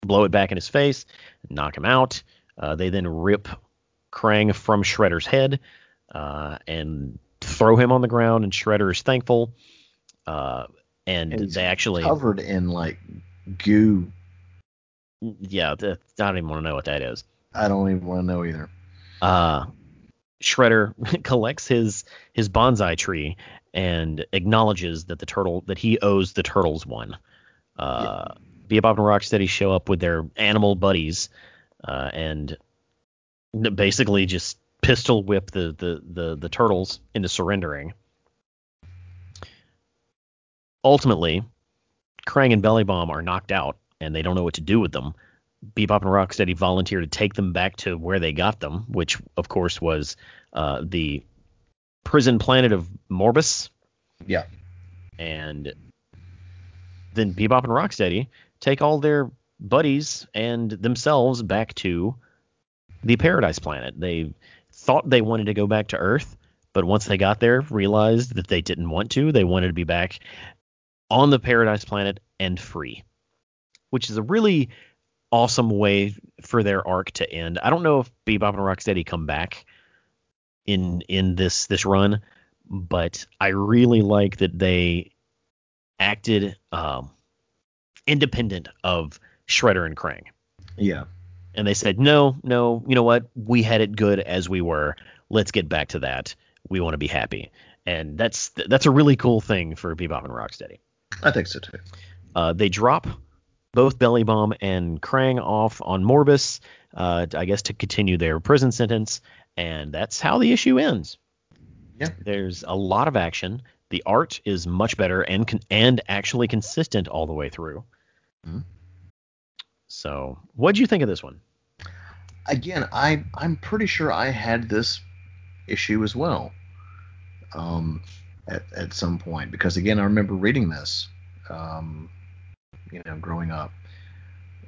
[SPEAKER 1] blow it back in his face, knock him out. Uh, they then rip Krang from Shredder's head uh, and throw him on the ground, and Shredder is thankful. Uh, and,
[SPEAKER 2] And
[SPEAKER 1] they actually
[SPEAKER 2] Covered in like goo.
[SPEAKER 1] yeah, I don't even want to know what that is.
[SPEAKER 2] I don't even want to know either.
[SPEAKER 1] Uh, Shredder collects his his bonsai tree and acknowledges that the turtle that he owes the turtles one. Uh, Bebop and Rocksteady show up with their animal buddies uh, and basically just pistol whip the, the, the, the turtles into surrendering. Ultimately, Krang and Belly Bomb are knocked out and they don't know what to do with them. Bebop and Rocksteady volunteer to take them back to where they got them, which of course was uh, the prison planet of Morbus.
[SPEAKER 2] Yeah.
[SPEAKER 1] And then Bebop and Rocksteady take all their buddies and themselves back to the Paradise Planet. They thought they wanted to go back to Earth, but once they got there, realized that they didn't want to. They wanted to be back on the Paradise Planet and free, which is a really awesome way for their arc to end. I don't know if Bebop and Rocksteady come back in in this this run, but I really like that they acted um, independent of Shredder and Krang,
[SPEAKER 2] Yeah.
[SPEAKER 1] and they said, "No, no, you know what? We had it good as we were. Let's get back to that. We want to be happy." And that's that's a really cool thing for Bebop and Rocksteady.
[SPEAKER 2] I think so too.
[SPEAKER 1] Uh, they drop both Belly Bomb and Krang off on Morbus, uh, I guess to continue their prison sentence, and that's how the issue ends.
[SPEAKER 2] Yeah.
[SPEAKER 1] There's a lot of action. The art is much better and con- and actually consistent all the way through.
[SPEAKER 2] Mhm.
[SPEAKER 1] So, what do you think of this one?
[SPEAKER 2] Again, I I'm pretty sure I had this issue as well. Um, at at some point because again I remember reading this. Um, you know, growing up.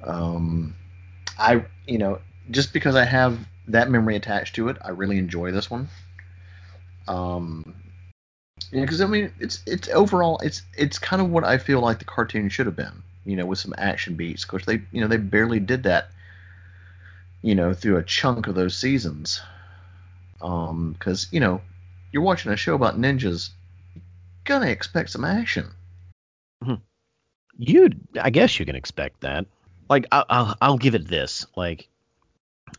[SPEAKER 2] Um, I you know just because I have that memory attached to it, I really enjoy this one. Um, because I mean, it's it's overall, it's it's kind of what I feel like the cartoon should have been. You know, with some action beats. Of course, they you know they barely did that. You know, through a chunk of those seasons. Um, because you know, you're watching a show about ninjas, you're gonna expect some action.
[SPEAKER 1] You, I guess you can expect that. Like, I'll, I'll, I'll give it this. Like,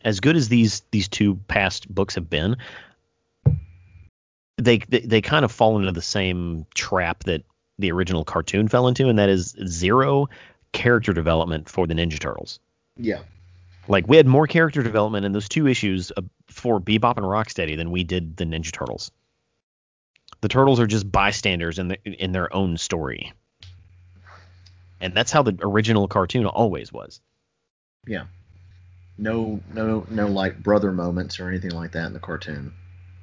[SPEAKER 1] as good as these these two past books have been, they they, they kind of fall into the same trap that the original cartoon fell into, and that is zero character development for the Ninja Turtles.
[SPEAKER 2] Yeah.
[SPEAKER 1] Like we had more character development in those two issues for Bebop and Rocksteady than we did the Ninja Turtles. The Turtles are just bystanders in the, in their own story, and that's how the original cartoon always was.
[SPEAKER 2] Yeah. No, no, no, like brother moments or anything like that in the cartoon.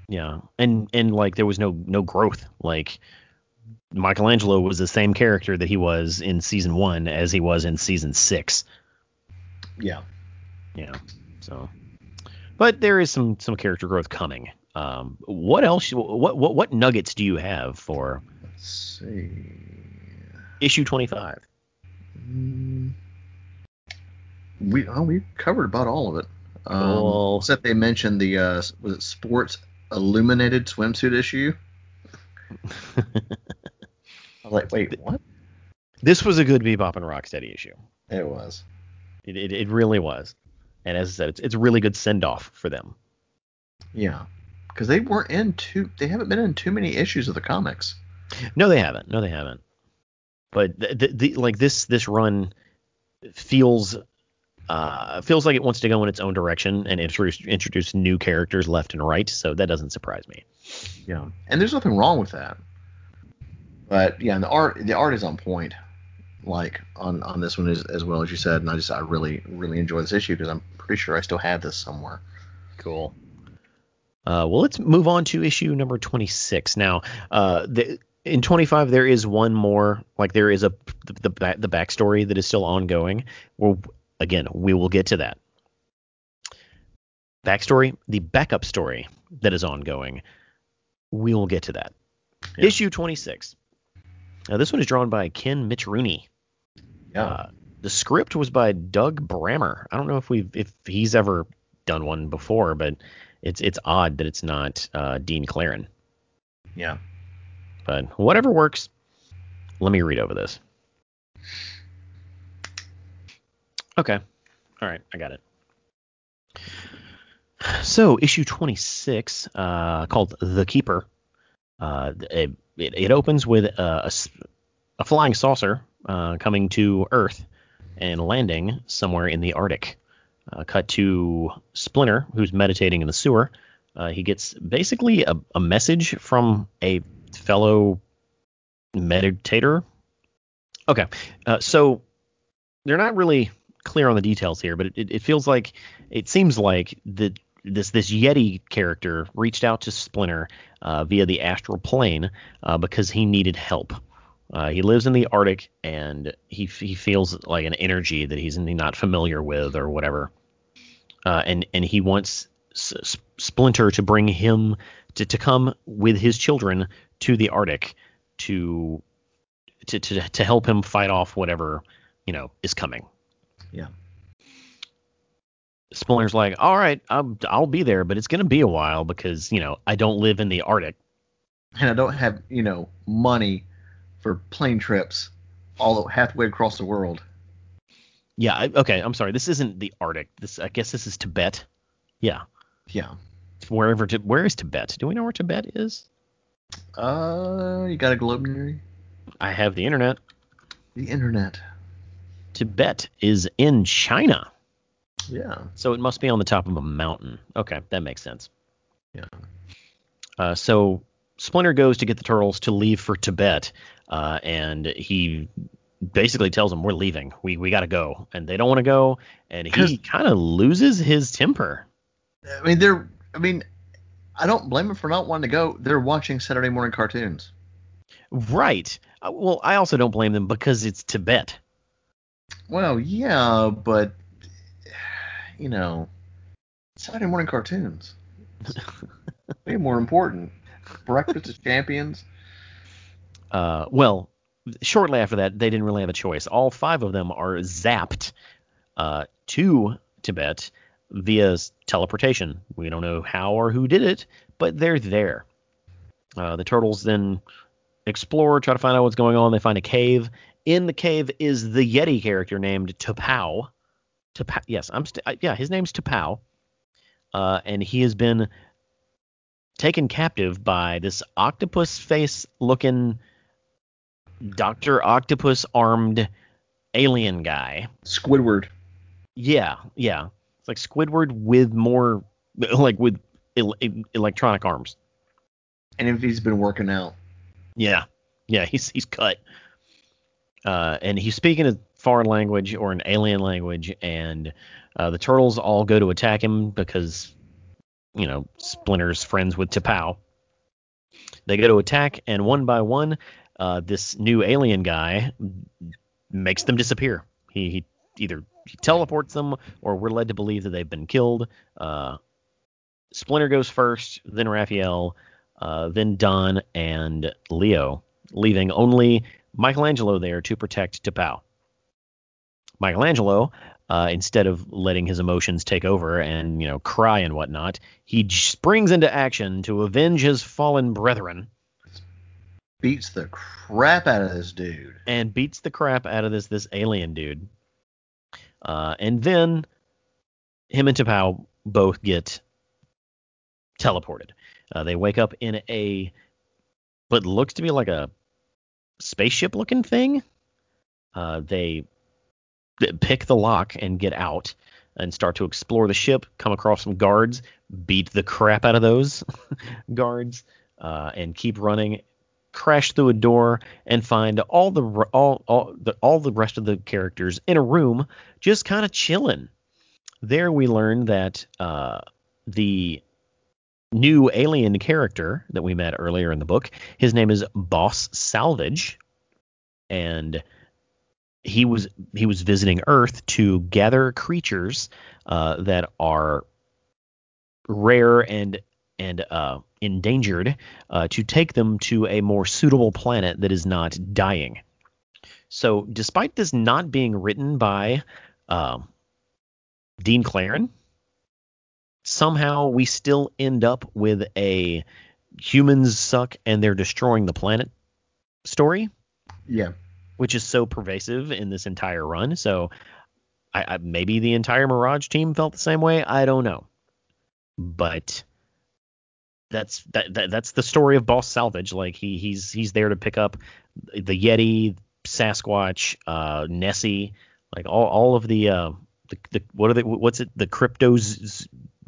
[SPEAKER 1] Yeah, and and like there was no no growth. Like Michelangelo was the same character that he was in season one as he was in season six.
[SPEAKER 2] Yeah.
[SPEAKER 1] Yeah. So, but there is some some character growth coming. Um, what else? What what what nuggets do you have for
[SPEAKER 2] Let's see.
[SPEAKER 1] issue twenty five?
[SPEAKER 2] Mm, we oh we covered about all of it. Um,
[SPEAKER 1] Cool.
[SPEAKER 2] Except they mentioned the uh, was it sports illuminated swimsuit issue. I was like, wait, what?
[SPEAKER 1] This was a good Bebop and Rocksteady issue.
[SPEAKER 2] It was.
[SPEAKER 1] It it, it really was. And as I said, it's, it's a really good send off for them.
[SPEAKER 2] Yeah, because they weren't in too. They haven't been in too many issues of the comics.
[SPEAKER 1] No, they haven't. No, they haven't. But the, the, the like this this run feels uh feels like it wants to go in its own direction and introduce introduce new characters left and right. So that doesn't surprise me.
[SPEAKER 2] Yeah, and there's nothing wrong with that. But yeah, and the art the art is on point, like on on this one as, as well as you said. And I just I really really enjoy this issue because I'm pretty sure I still have this somewhere.
[SPEAKER 1] Cool. Uh, well, let's move on to issue number 26. Now, uh, the, in 25 there is one more, like there is a the the, back, the backstory that is still ongoing. Well, again, we will get to that. Backstory, the backup story that is ongoing. We will get to that.
[SPEAKER 2] Yeah.
[SPEAKER 1] Issue 26. Now, this one is drawn by Ken Mitchroney.
[SPEAKER 2] Yeah,
[SPEAKER 1] Uh, the script was by Doug Brammer. I don't know if we have if he's ever done one before, but it's it's odd that it's not uh, Dean Clarrain.
[SPEAKER 2] yeah.
[SPEAKER 1] But whatever works. Let me read over this. Okay. All right, I got it. So issue 26, uh, called The Keeper. Uh, it, it, opens with a flying saucer uh, coming to Earth and landing somewhere in the Arctic. Uh, cut to Splinter, who's meditating in the sewer. Uh, he gets basically a, a message from a fellow meditator. Okay, uh, so they're not really clear on the details here, but it, it, feels like it seems like that this this Yeti character reached out to Splinter uh, via the astral plane uh, because he needed help. Uh, he lives in the Arctic and he he feels like an energy that he's not familiar with or whatever, uh, and and he wants S- Splinter to bring him to, to come with his children to the Arctic to to to to help him fight off whatever you know is coming.
[SPEAKER 2] Yeah.
[SPEAKER 1] Splinter's like, all right, I'll, I'll be there, but it's gonna be a while because you know I don't live in the Arctic.
[SPEAKER 2] And I don't have you know money for plane trips all halfway across the world.
[SPEAKER 1] Yeah, I, okay, I'm sorry. This isn't the Arctic. This I guess this is Tibet. Yeah,
[SPEAKER 2] Yeah.
[SPEAKER 1] wherever. Where is Tibet? Do we know where Tibet is?
[SPEAKER 2] Uh, you got a globe near you?
[SPEAKER 1] I have the internet.
[SPEAKER 2] The internet.
[SPEAKER 1] Tibet is in China,
[SPEAKER 2] Yeah.
[SPEAKER 1] so it must be on the top of a mountain. Okay, that makes sense.
[SPEAKER 2] Yeah.
[SPEAKER 1] Uh, so Splinter goes to get the turtles to leave for Tibet, uh, and he basically tells them we're leaving. We we got to go, and they don't want to go, and he kind of loses his temper.
[SPEAKER 2] I mean, they're. I mean, I don't blame them for not wanting to go. They're watching Saturday morning cartoons.
[SPEAKER 1] Right. Uh, well, I also don't blame them because it's Tibet.
[SPEAKER 2] Well, yeah, but you know, Saturday morning cartoons. Way more important. Breakfast of Champions.
[SPEAKER 1] Uh, well, shortly after that, they didn't really have a choice. All five of them are zapped uh, to Tibet via teleportation. We don't know how or who did it, but they're there. Uh, the turtles then explore, try to find out what's going on. They find a cave. In the cave is the Yeti character named Tapau. Tapau. Yes, I'm. St- uh, yeah, his name's Tapau. Uh, and he has been taken captive by this octopus face looking Doctor Octopus armed alien guy.
[SPEAKER 2] Squidward.
[SPEAKER 1] Yeah, yeah. It's like Squidward with more, like with el- electronic arms.
[SPEAKER 2] And if he's been working out.
[SPEAKER 1] Yeah, yeah, he's he's cut. Uh, and he's speaking a foreign language or an alien language, and uh, the turtles all go to attack him because, you know, Splinter's friends with T'Pau. They go to attack, and one by one, uh, this new alien guy makes them disappear. He, he either he teleports them, or we're led to believe that they've been killed. Uh, Splinter goes first, then Raphael, uh, then Don and Leo, leaving only Michelangelo there to protect T'Pau. Michelangelo, uh, instead of letting his emotions take over and you know cry and whatnot, he springs into action to avenge his fallen brethren.
[SPEAKER 2] Beats the crap out of this dude.
[SPEAKER 1] And beats the crap out of this this alien dude. Uh, and then him and T'Pau both get teleported. Uh, they wake up in a what looks to be like a spaceship looking thing. Uh, they pick the lock and get out and start to explore the ship, come across some guards, beat the crap out of those guards, uh, and keep running. Crash through a door and find all the all all the all the rest of the characters in a room, just kind of chilling. There we learn that uh, the new alien character that we met earlier in the book, his name is Boss Salvage, and he was he was visiting Earth to gather creatures uh, that are rare and and uh, endangered uh, to take them to a more suitable planet that is not dying. So, despite this not being written by uh, Dean Clarrain, somehow we still end up with a humans suck and they're destroying the planet story.
[SPEAKER 2] Yeah
[SPEAKER 1] which is so pervasive in this entire run. So I, I, maybe the entire Mirage team felt the same way. I don't know, but that's that, that that's the story of Boss Salvage. Like he he's he's there to pick up the Yeti, Sasquatch, uh, Nessie, like all all of the uh, the, the what are they what's it the crypto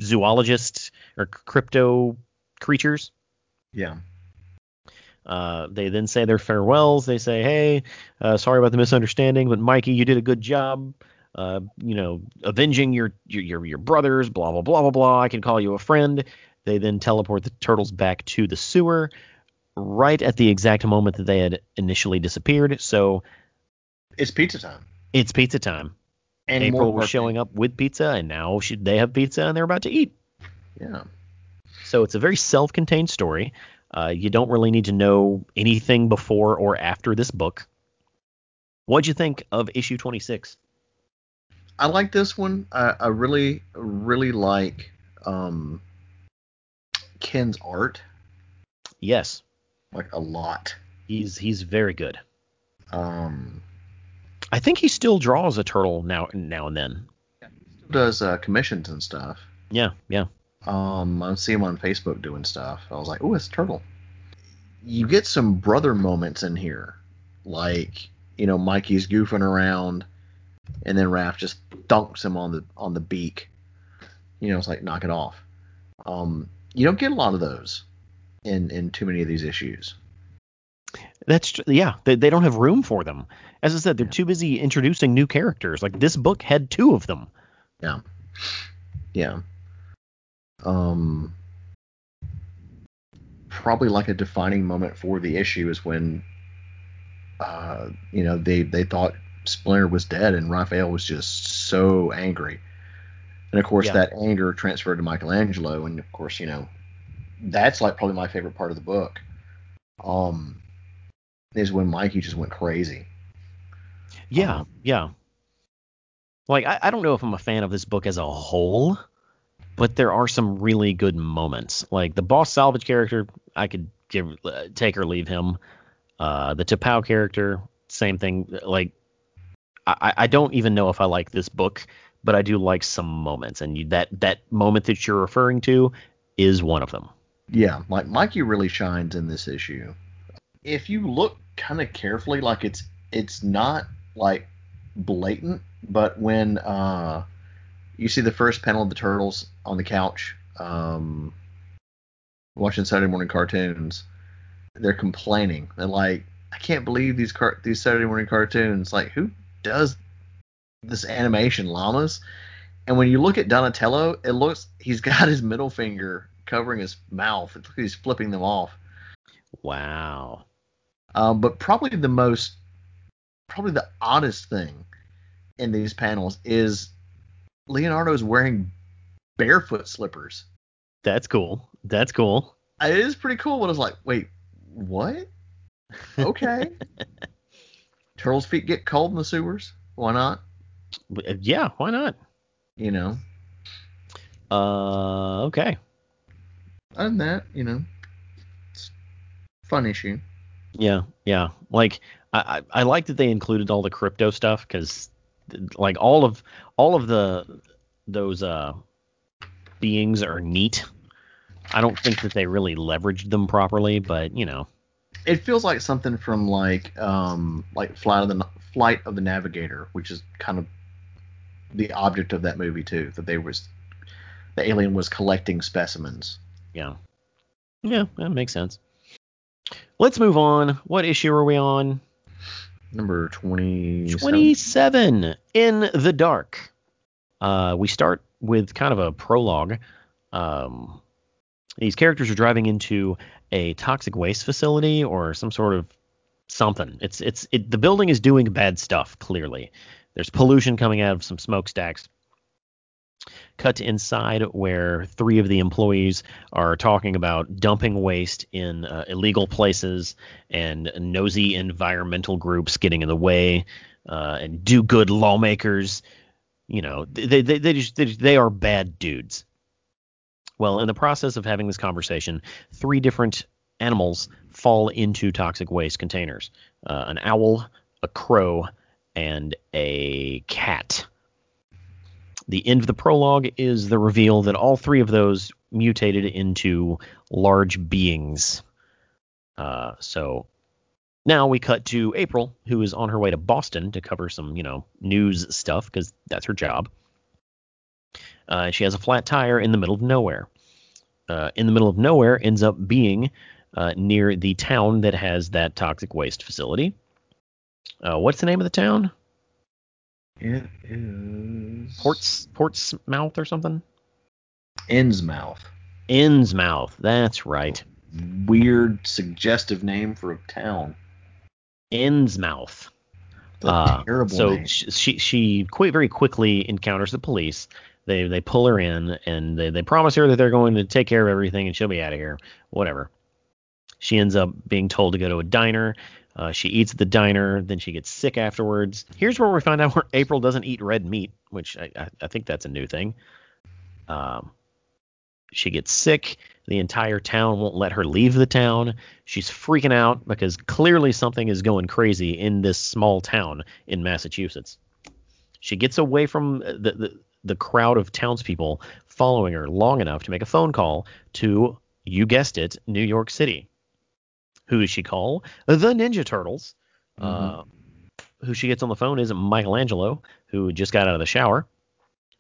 [SPEAKER 1] zoologists or crypto creatures.
[SPEAKER 2] Yeah.
[SPEAKER 1] Uh, they then say their farewells. They say, "Hey, uh, sorry about the misunderstanding, but Mikey, you did a good job. Uh, you know, avenging your, your your your brothers. Blah blah blah blah blah. I can call you a friend." They then teleport the turtles back to the sewer, right at the exact moment that they had initially disappeared. So
[SPEAKER 2] it's pizza time.
[SPEAKER 1] It's pizza time. And April was showing up with pizza, and now should they have pizza and they're about to eat.
[SPEAKER 2] Yeah.
[SPEAKER 1] So it's a very self-contained story. Uh, you don't really need to know anything before or after this book. What'd you think of issue 26?
[SPEAKER 2] I like this one. I, I really, really like um, Ken's art.
[SPEAKER 1] Yes.
[SPEAKER 2] Like a lot.
[SPEAKER 1] He's he's very good.
[SPEAKER 2] Um,
[SPEAKER 1] I think he still draws a turtle now now and then.
[SPEAKER 2] Yeah, he still does uh, commissions and stuff.
[SPEAKER 1] Yeah, yeah.
[SPEAKER 2] Um, I see him on Facebook doing stuff. I was like, oh, it's Turtle. You get some brother moments in here, like you know Mikey's goofing around, and then Raph just dunks him on the on the beak. You know, it's like knock it off. Um, you don't get a lot of those in in too many of these issues.
[SPEAKER 1] That's tr- yeah. They, they don't have room for them. As I said, they're yeah. too busy introducing new characters. Like this book had two of them.
[SPEAKER 2] Yeah. Yeah um, probably like a defining moment for the issue is when uh, you know they they thought Splinter was dead and Raphael was just so angry, and of course yeah. that anger transferred to Michelangelo, and of course you know that's like probably my favorite part of the book. Um, is when Mikey just went crazy.
[SPEAKER 1] Yeah, um, yeah. Like I, I don't know if I'm a fan of this book as a whole but there are some really good moments. Like the boss salvage character, I could give uh, take or leave him. Uh, the T'Pau character, same thing. Like I, I don't even know if I like this book, but I do like some moments, and you, that that moment that you're referring to is one of them.
[SPEAKER 2] Yeah, like Mikey really shines in this issue. If you look kind of carefully, like it's it's not like blatant, but when uh you see the first panel of the turtles on the couch, um, watching Saturday morning cartoons. They're complaining. They're like, I can't believe these car- these Saturday morning cartoons. Like, who does this animation, llamas? And when you look at Donatello, it looks he's got his middle finger covering his mouth. It's like he's flipping them off.
[SPEAKER 1] Wow.
[SPEAKER 2] Um, but probably the most, probably the oddest thing in these panels is Leonardo's wearing barefoot slippers.
[SPEAKER 1] That's cool. That's cool.
[SPEAKER 2] It is pretty cool. But I was like, wait, what? Okay. Turtles' feet get cold in the sewers. Why not?
[SPEAKER 1] Yeah, why not?
[SPEAKER 2] You know.
[SPEAKER 1] Uh, okay.
[SPEAKER 2] Other than that, you know, it's a fun issue.
[SPEAKER 1] Yeah, yeah. Like I, I, I like that they included all the crypto stuff because, like all of all of the those uh beings are neat. I don't think that they really leveraged them properly, but you know,
[SPEAKER 2] It feels like something from like um like Flight of the Flight of the Navigator, which is kind of the object of that movie too. That they was the alien was collecting specimens.
[SPEAKER 1] yeah, yeah, that makes sense. Let's move on. What issue are we on?
[SPEAKER 2] Number twenty.
[SPEAKER 1] 27 in the dark. Uh, we start with kind of a prologue. Um, these characters are driving into a toxic waste facility or some sort of something. It's it's it, the building is doing bad stuff. Clearly, there's pollution coming out of some smokestacks. Cut to inside where three of the employees are talking about dumping waste in uh, illegal places and nosy environmental groups getting in the way uh, and do good lawmakers. You know, they they they just they, they are bad dudes. Well, in the process of having this conversation, three different animals fall into toxic waste containers: uh, an owl, a crow, and a cat. The end of the prologue is the reveal that all three of those mutated into large beings. Uh, so now we cut to April, who is on her way to Boston to cover some, you know, news stuff because that's her job. Uh, she has a flat tire in the middle of nowhere. Uh, in the middle of nowhere ends up being uh, near the town that has that toxic waste facility. Uh, what's the name of the town?
[SPEAKER 2] It is
[SPEAKER 1] Ports Portsmouth or something?
[SPEAKER 2] Innsmouth.
[SPEAKER 1] Innsmouth. That's right.
[SPEAKER 2] Weird, suggestive name for a town.
[SPEAKER 1] Innsmouth. Uh,
[SPEAKER 2] terrible
[SPEAKER 1] so
[SPEAKER 2] name.
[SPEAKER 1] she she, she quite very quickly encounters the police. They they pull her in and they, they promise her that they're going to take care of everything and she'll be out of here. Whatever. She ends up being told to go to a diner. Uh, she eats at the diner, then she gets sick afterwards. Here's where we find out where April doesn't eat red meat, which I, I, I think that's a new thing. Um, she gets sick. The entire town won't let her leave the town. She's freaking out because clearly something is going crazy in this small town in Massachusetts. She gets away from the, the, the crowd of townspeople following her long enough to make a phone call to, you guessed it, New York City. Who does she call? The Ninja Turtles. Uh, who she gets on the phone is Michelangelo, who just got out of the shower.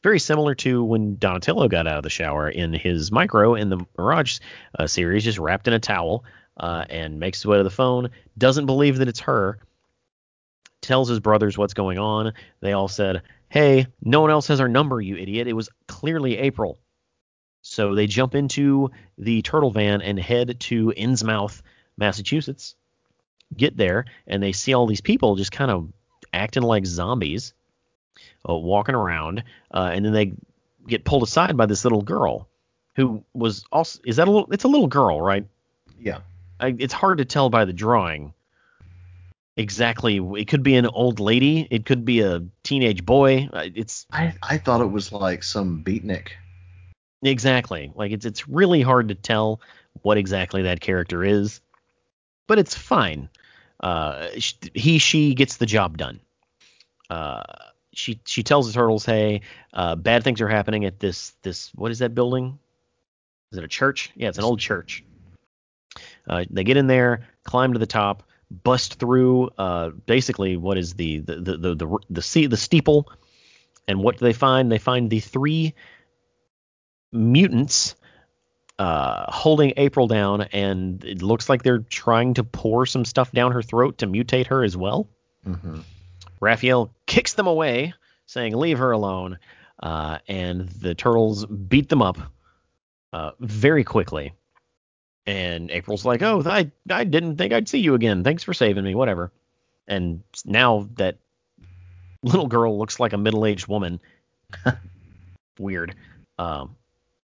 [SPEAKER 1] Very similar to when Donatello got out of the shower in his micro in the Mirage uh, series, just wrapped in a towel uh, and makes his way to the phone. Doesn't believe that it's her. Tells his brothers what's going on. They all said, Hey, no one else has our number, you idiot. It was clearly April. So they jump into the turtle van and head to Innsmouth, Massachusetts. Get there, and they see all these people just kind of acting like zombies, uh, walking around, uh, and then they get pulled aside by this little girl, who was also is that a little? It's a little girl, right?
[SPEAKER 2] Yeah.
[SPEAKER 1] I, it's hard to tell by the drawing exactly. It could be an old lady. It could be a teenage boy. Uh, It's
[SPEAKER 2] I, I thought it was like some beatnik.
[SPEAKER 1] exactly like it's it's really hard to tell what exactly that character is, but it's fine. Uh, he she gets the job done. Uh, she she tells the turtles, "Hey, uh, bad things are happening at this this what is that building? Is it a church? Yeah, it's an old church." Uh, they get in there, climb to the top, bust through uh, basically what is the the the the the, the, the steeple, and what do they find? They find the three mutants uh, holding April down, and it looks like they're trying to pour some stuff down her throat to mutate her as well.
[SPEAKER 2] Mm-hmm.
[SPEAKER 1] Raphael kicks them away, saying, "Leave her alone." Uh, and the turtles beat them up uh, very quickly. And April's like, "Oh, I I didn't think I'd see you again. Thanks for saving me. Whatever." And now that little girl looks like a middle-aged woman, weird. Um,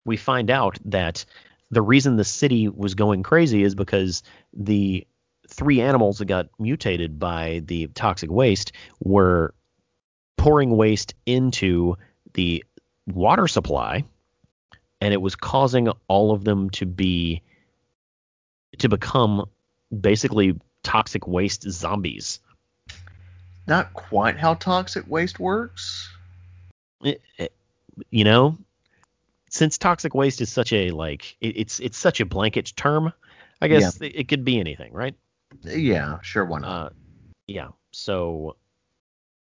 [SPEAKER 1] we find out that the reason the city was going crazy is because the three animals that got mutated by the toxic waste were pouring waste into the water supply and it was causing all of them to be to become basically toxic waste zombies
[SPEAKER 2] Not quite how toxic waste works.
[SPEAKER 1] it, it- you know since toxic waste is such a like it, it's it's such a blanket term i guess it, it could be anything right?
[SPEAKER 2] Yeah, sure, why not?
[SPEAKER 1] uh yeah so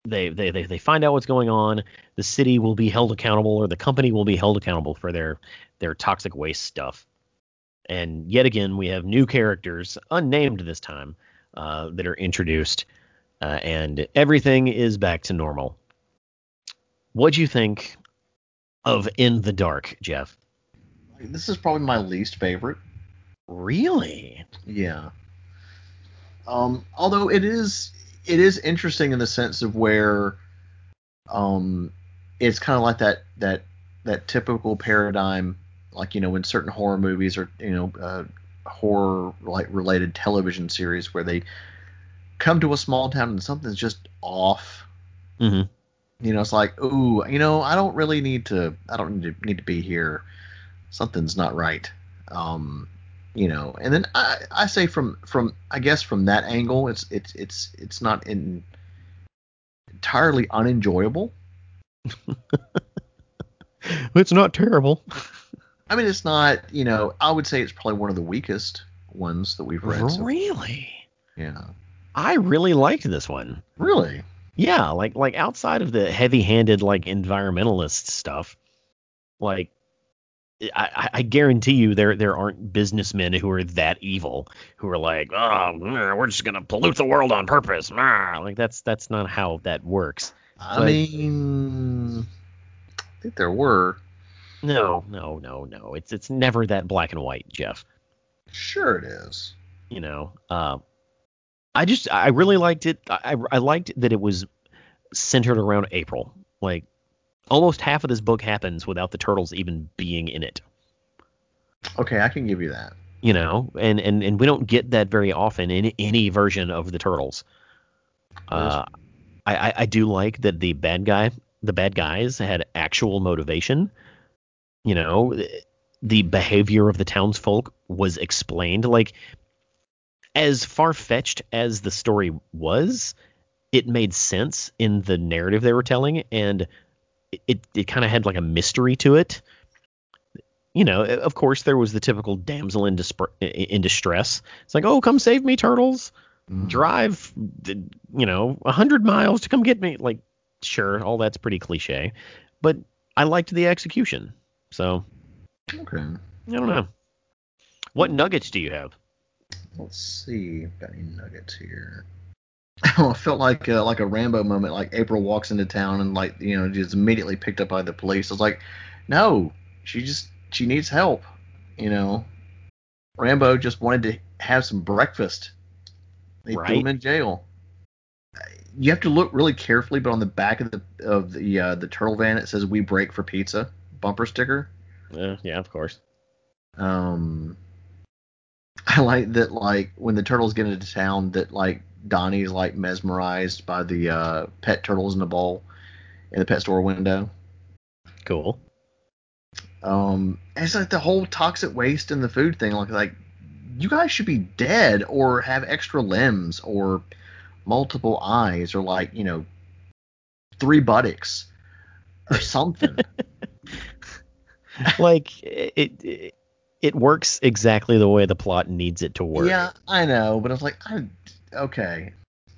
[SPEAKER 1] they, they they they find out what's going on. The city will be held accountable or the company will be held accountable for their their toxic waste stuff. And yet again we have new characters unnamed this time uh, that are introduced uh, and everything is back to normal. What do you think of in the dark jeff
[SPEAKER 2] this is probably my least favorite.
[SPEAKER 1] really
[SPEAKER 2] Yeah. Um, although it is it is interesting in the sense of where um it's kind of like that that that typical paradigm like you know when certain horror movies or you know uh, horror like related television series where they come to a small town and something's just off
[SPEAKER 1] hmm
[SPEAKER 2] you know it's like ooh you know i don't really need to i don't need to, need to be here. Something's not right. Um you know and then i i say from from i guess from that angle it's it's it's it's not in entirely unenjoyable.
[SPEAKER 1] It's not terrible.
[SPEAKER 2] I mean it's not you know i would say it's probably one of the weakest ones that we've read so,
[SPEAKER 1] really?
[SPEAKER 2] Yeah.
[SPEAKER 1] I really liked this one.
[SPEAKER 2] Really
[SPEAKER 1] Yeah, like like outside of the heavy-handed like environmentalist stuff, like I, I- guarantee you there there aren't businessmen who are that evil who are like, oh, mm, we're just gonna pollute the world on purpose. Like that's that's not how that works.
[SPEAKER 2] i
[SPEAKER 1] But-
[SPEAKER 2] mean i think there were
[SPEAKER 1] No, no, no, no. It's it's never that black and white, Jeff.
[SPEAKER 2] sure it is
[SPEAKER 1] You know, uh, I just I really liked it. I I liked that it was centered around April. Like almost half of this book happens without the turtles even being in it.
[SPEAKER 2] okay i can give you that
[SPEAKER 1] you know, and and and we don't get that very often in any version of the turtles. Uh, I I- I do like that the bad guy, the bad guys had actual motivation. You know, the behavior of the townsfolk was explained. Like, as far fetched as the story was, it made sense in the narrative they were telling, and it it, it kind of had like a mystery to it you know, of course, there was the typical damsel in, dispr- in distress. It's like, oh, come save me, turtles.
[SPEAKER 2] Mhm.
[SPEAKER 1] Drive, you know, a hundred miles to come get me. Like, sure, all that's pretty cliche, but I liked the execution. So
[SPEAKER 2] okay
[SPEAKER 1] I don't know. What nuggets do you have?
[SPEAKER 2] Let's see. Got any nuggets here? Oh, I felt like uh, like a Rambo moment. Like April walks into town and like you know just immediately picked up by the police. I was like, no, she just she needs help. You know, Rambo just wanted to have some breakfast. They threw
[SPEAKER 1] Right.
[SPEAKER 2] him in jail. You have to look really carefully, but on the back of the of the uh, the turtle van it says "We break for pizza" bumper sticker.
[SPEAKER 1] Uh, yeah, of course.
[SPEAKER 2] Um, I like that like when the turtles get into town that like Donnie's like mesmerized by the uh, pet turtles in the bowl in the pet store window.
[SPEAKER 1] Cool.
[SPEAKER 2] Um, it's like the whole toxic waste and the food thing. Like like you guys should be dead or have extra limbs or multiple eyes or like you know three buttocks or something.
[SPEAKER 1] like it, it it works exactly the way the plot needs it to work.
[SPEAKER 2] yeah, I know, but I was like, I okay.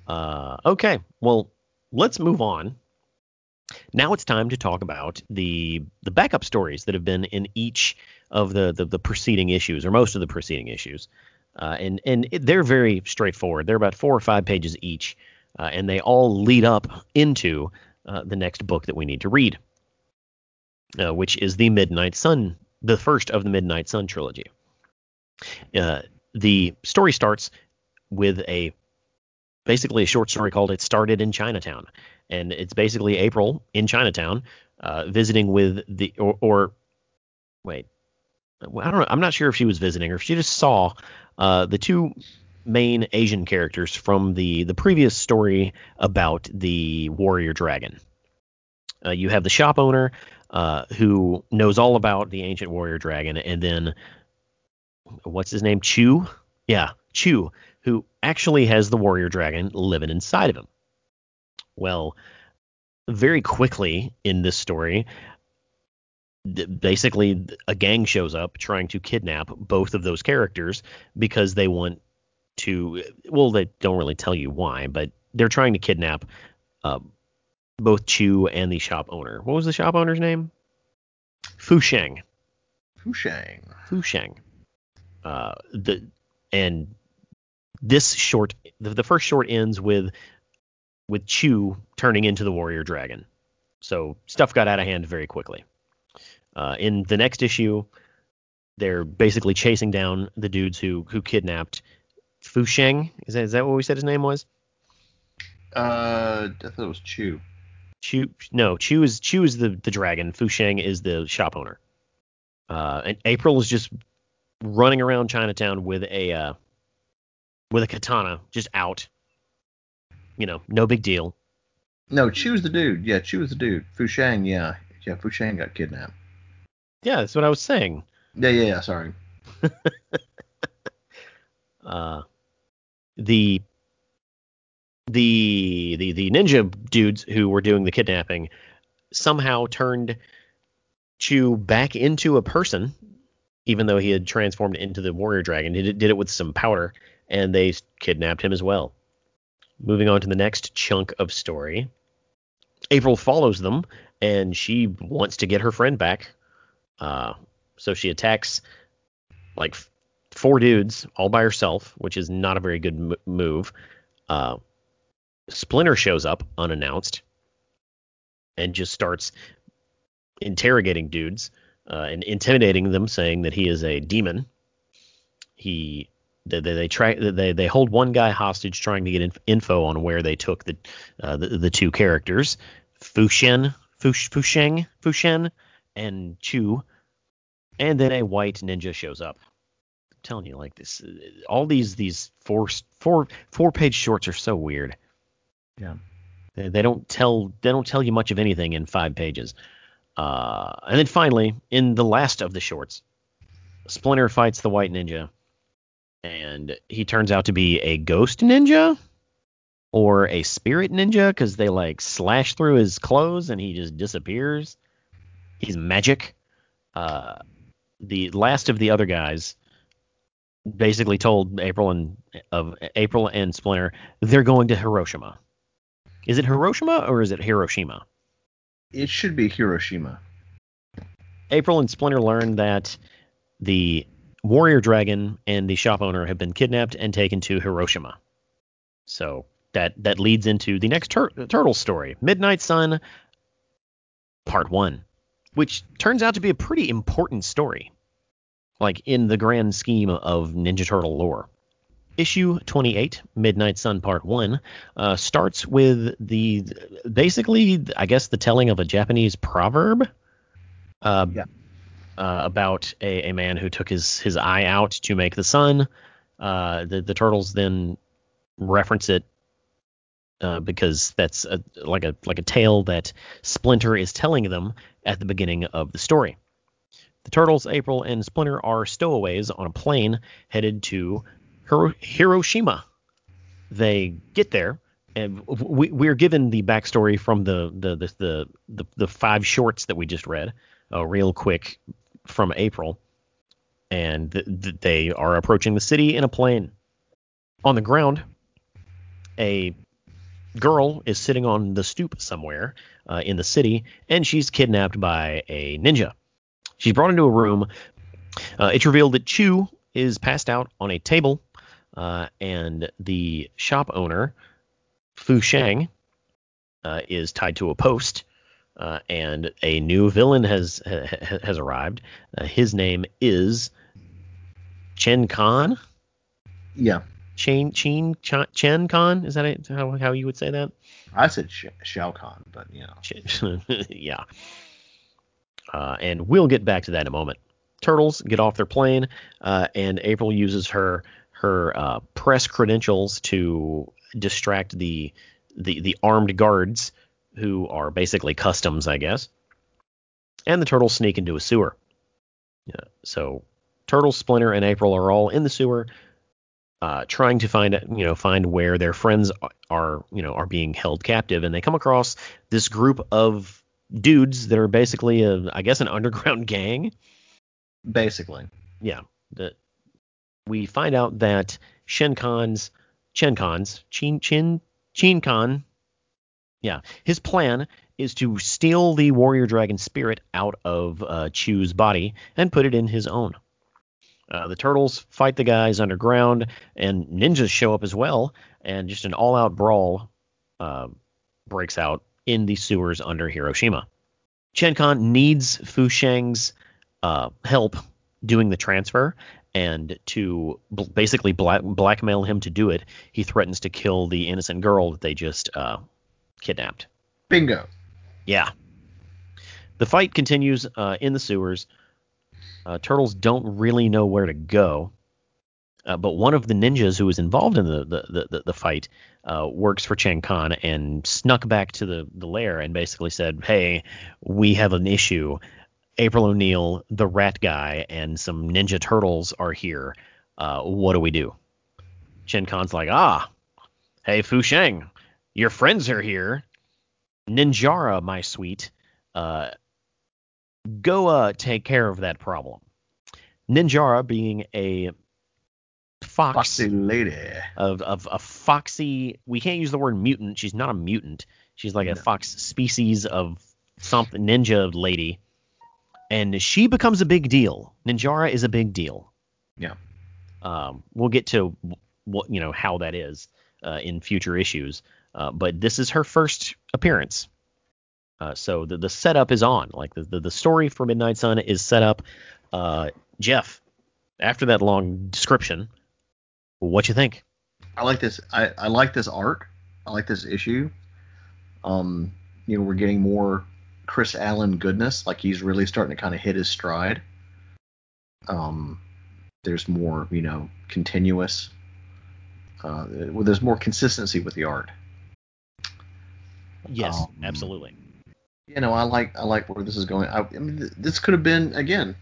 [SPEAKER 1] Uh, okay. Well, let's move on now it's time to talk about the the backup stories that have been in each of the the, the preceding issues or most of the preceding issues. Uh, and and it, they're very straightforward. They're about four or five pages each, uh, and they all lead up into uh, the next book that we need to read, uh, which is the Midnight Sun, the first of the Midnight Sun trilogy. Uh, the story starts with a basically a short story called "It Started in Chinatown," and it's basically April in Chinatown uh, visiting with the or, or wait, I don't know. I'm not sure if she was visiting or if she just saw uh, the two main Asian characters from the the previous story about the warrior dragon. Uh, you have the shop owner uh, who knows all about the ancient warrior dragon, and then what's his name? Chu. Yeah, Chu, who actually has the warrior dragon living inside of him. Well, very quickly in this story, basically a gang shows up trying to kidnap both of those characters because they want to well they don't really tell you why but they're trying to kidnap uh, both Chu and the shop owner. What was the shop owner's name? Fu Sheng.
[SPEAKER 2] Fu Sheng.
[SPEAKER 1] Fu Sheng. Uh, the and this short the, the first short ends with with Chu turning into the warrior dragon. So stuff got out of hand very quickly. Uh, in the next issue, they're basically chasing down the dudes who who kidnapped Fu Sheng. Is that is that what we said his name was?
[SPEAKER 2] Uh, I thought it was Chu.
[SPEAKER 1] Chu no, Chu is Chu is the the dragon. Fu Sheng is the shop owner. Uh, and April is just running around Chinatown with a uh, with a katana, just out. You know, no big deal.
[SPEAKER 2] No, Chu's the dude. Yeah, Chu's the dude. Fu Sheng, yeah, yeah. Fu Sheng got kidnapped.
[SPEAKER 1] Yeah, that's what I was saying.
[SPEAKER 2] Yeah, yeah, yeah. Sorry.
[SPEAKER 1] uh, the the the the ninja dudes who were doing the kidnapping somehow turned Chu back into a person, even though he had transformed into the warrior dragon. He did, it with some powder, and they kidnapped him as well. Moving on to the next chunk of story. April follows them, and she wants to get her friend back uh, so she attacks like four dudes all by herself, which is not a very good m- move. Uh, Splinter shows up unannounced and just starts interrogating dudes uh, and intimidating them, saying that he is a demon. He they, they, try they they hold one guy hostage, trying to get inf- info on where they took the uh, the, the two characters, Fushen Fush, Fusheng Fushen and Chu, and then a white ninja shows up. I'm telling you, like this, all these these four four four page shorts are so weird.
[SPEAKER 2] Yeah.
[SPEAKER 1] They, they don't tell they don't tell you much of anything in five pages. Uh, and then finally, in the last of the shorts, Splinter fights the white ninja, and he turns out to be a ghost ninja or a spirit ninja because they like slash through his clothes and he just disappears. He's magic. Uh, the last of the other guys basically told April and of April and Splinter they're going to Hiroshima. Is it Hiroshima or is it Hiroshima?
[SPEAKER 2] It should be Hiroshima.
[SPEAKER 1] April and Splinter learn that the warrior dragon and the shop owner have been kidnapped and taken to Hiroshima. So that that leads into the next tur- turtle story, Midnight Sun, Part One which turns out to be a pretty important story, like in the grand scheme of Ninja Turtle lore. Issue 28, Midnight Sun Part 1, uh, starts with the basically, I guess, the telling of a Japanese proverb. Uh,
[SPEAKER 2] yeah.
[SPEAKER 1] Uh, about a, a, man who took his, his eye out to make the sun. Uh, the, the turtles then reference it uh, because that's a, like a like a tale that Splinter is telling them at the beginning of the story. The turtles, April, and Splinter are stowaways on a plane headed to Hiro- Hiroshima. They get there, and we, we're given the backstory from the the the the, the, the five shorts that we just read, uh, real quick from April, and th- th- they are approaching the city in a plane. On the ground, a girl is sitting on the stoop somewhere uh, in the city, and she's kidnapped by a ninja. She's brought into a room. Uh, it's revealed that Chu is passed out on a table, uh, and the shop owner, Fu Shang, uh, is tied to a post. Uh, and a new villain has ha, has arrived. Uh, his name is Chen Khan.
[SPEAKER 2] Yeah.
[SPEAKER 1] Chen Chen Chen Kan. Is that it? How, how you would say that?
[SPEAKER 2] I said Sh- Shao Kahn, but you know.
[SPEAKER 1] yeah. Uh, and we'll get back to that in a moment. Turtles get off their plane, uh, and April uses her her uh, press credentials to distract the the the armed guards who are basically customs, I guess. And the turtles sneak into a sewer. Yeah, so Turtle, Splinter, and April are all in the sewer, uh, trying to find you know find where their friends are you know are being held captive, and they come across this group of dudes that are basically a I guess an underground gang.
[SPEAKER 2] Basically.
[SPEAKER 1] Yeah. The, we find out that Shen Khan's Chen Khan's Chin Chin Chin Khan. Yeah, his plan is to steal the warrior dragon spirit out of uh, Chu's body and put it in his own. Uh, the turtles fight the guys underground, and ninjas show up as well, and just an all-out brawl uh, breaks out in the sewers under Hiroshima. Chen Kan needs Fu Shang's uh, help doing the transfer, and to bl- basically black- blackmail him to do it, he threatens to kill the innocent girl that they just uh, kidnapped.
[SPEAKER 2] Bingo.
[SPEAKER 1] Yeah. The fight continues uh, in the sewers. Uh, turtles don't really know where to go. Uh, but one of the ninjas who was involved in the the, the, the fight uh, works for Chen Khan and snuck back to the, the lair and basically said, "Hey, we have an issue. April O'Neil, the rat guy, and some ninja turtles are here. Uh, what do we do?" Chen Kan's like, "Ah, hey Fu Shang, your friends are here. Ninjara, my sweet. Uh, go uh, take care of that problem. Ninjara being a fox
[SPEAKER 2] Foxy lady.
[SPEAKER 1] of, of a foxy we can't use the word mutant she's not a mutant she's like a fox species of something ninja lady and she becomes a big deal ninjara is a big deal
[SPEAKER 2] Yeah.
[SPEAKER 1] um, we'll get to what you know how that is uh, in future issues uh, but this is her first appearance uh, so the, the setup is on like the, the, the story for midnight sun is set up uh, jeff after that long description what you think
[SPEAKER 2] I like this. I, I like this arc. I like this issue. Um, you know, we're getting more Chris Allan goodness. Like he's really starting to kind of hit his stride. Um, there's more, you know, continuous. Uh, well, there's more consistency with the art.
[SPEAKER 1] Yes,
[SPEAKER 2] Um,
[SPEAKER 1] absolutely.
[SPEAKER 2] You know, I like I like where this is going. I, I mean, th- this could have been again.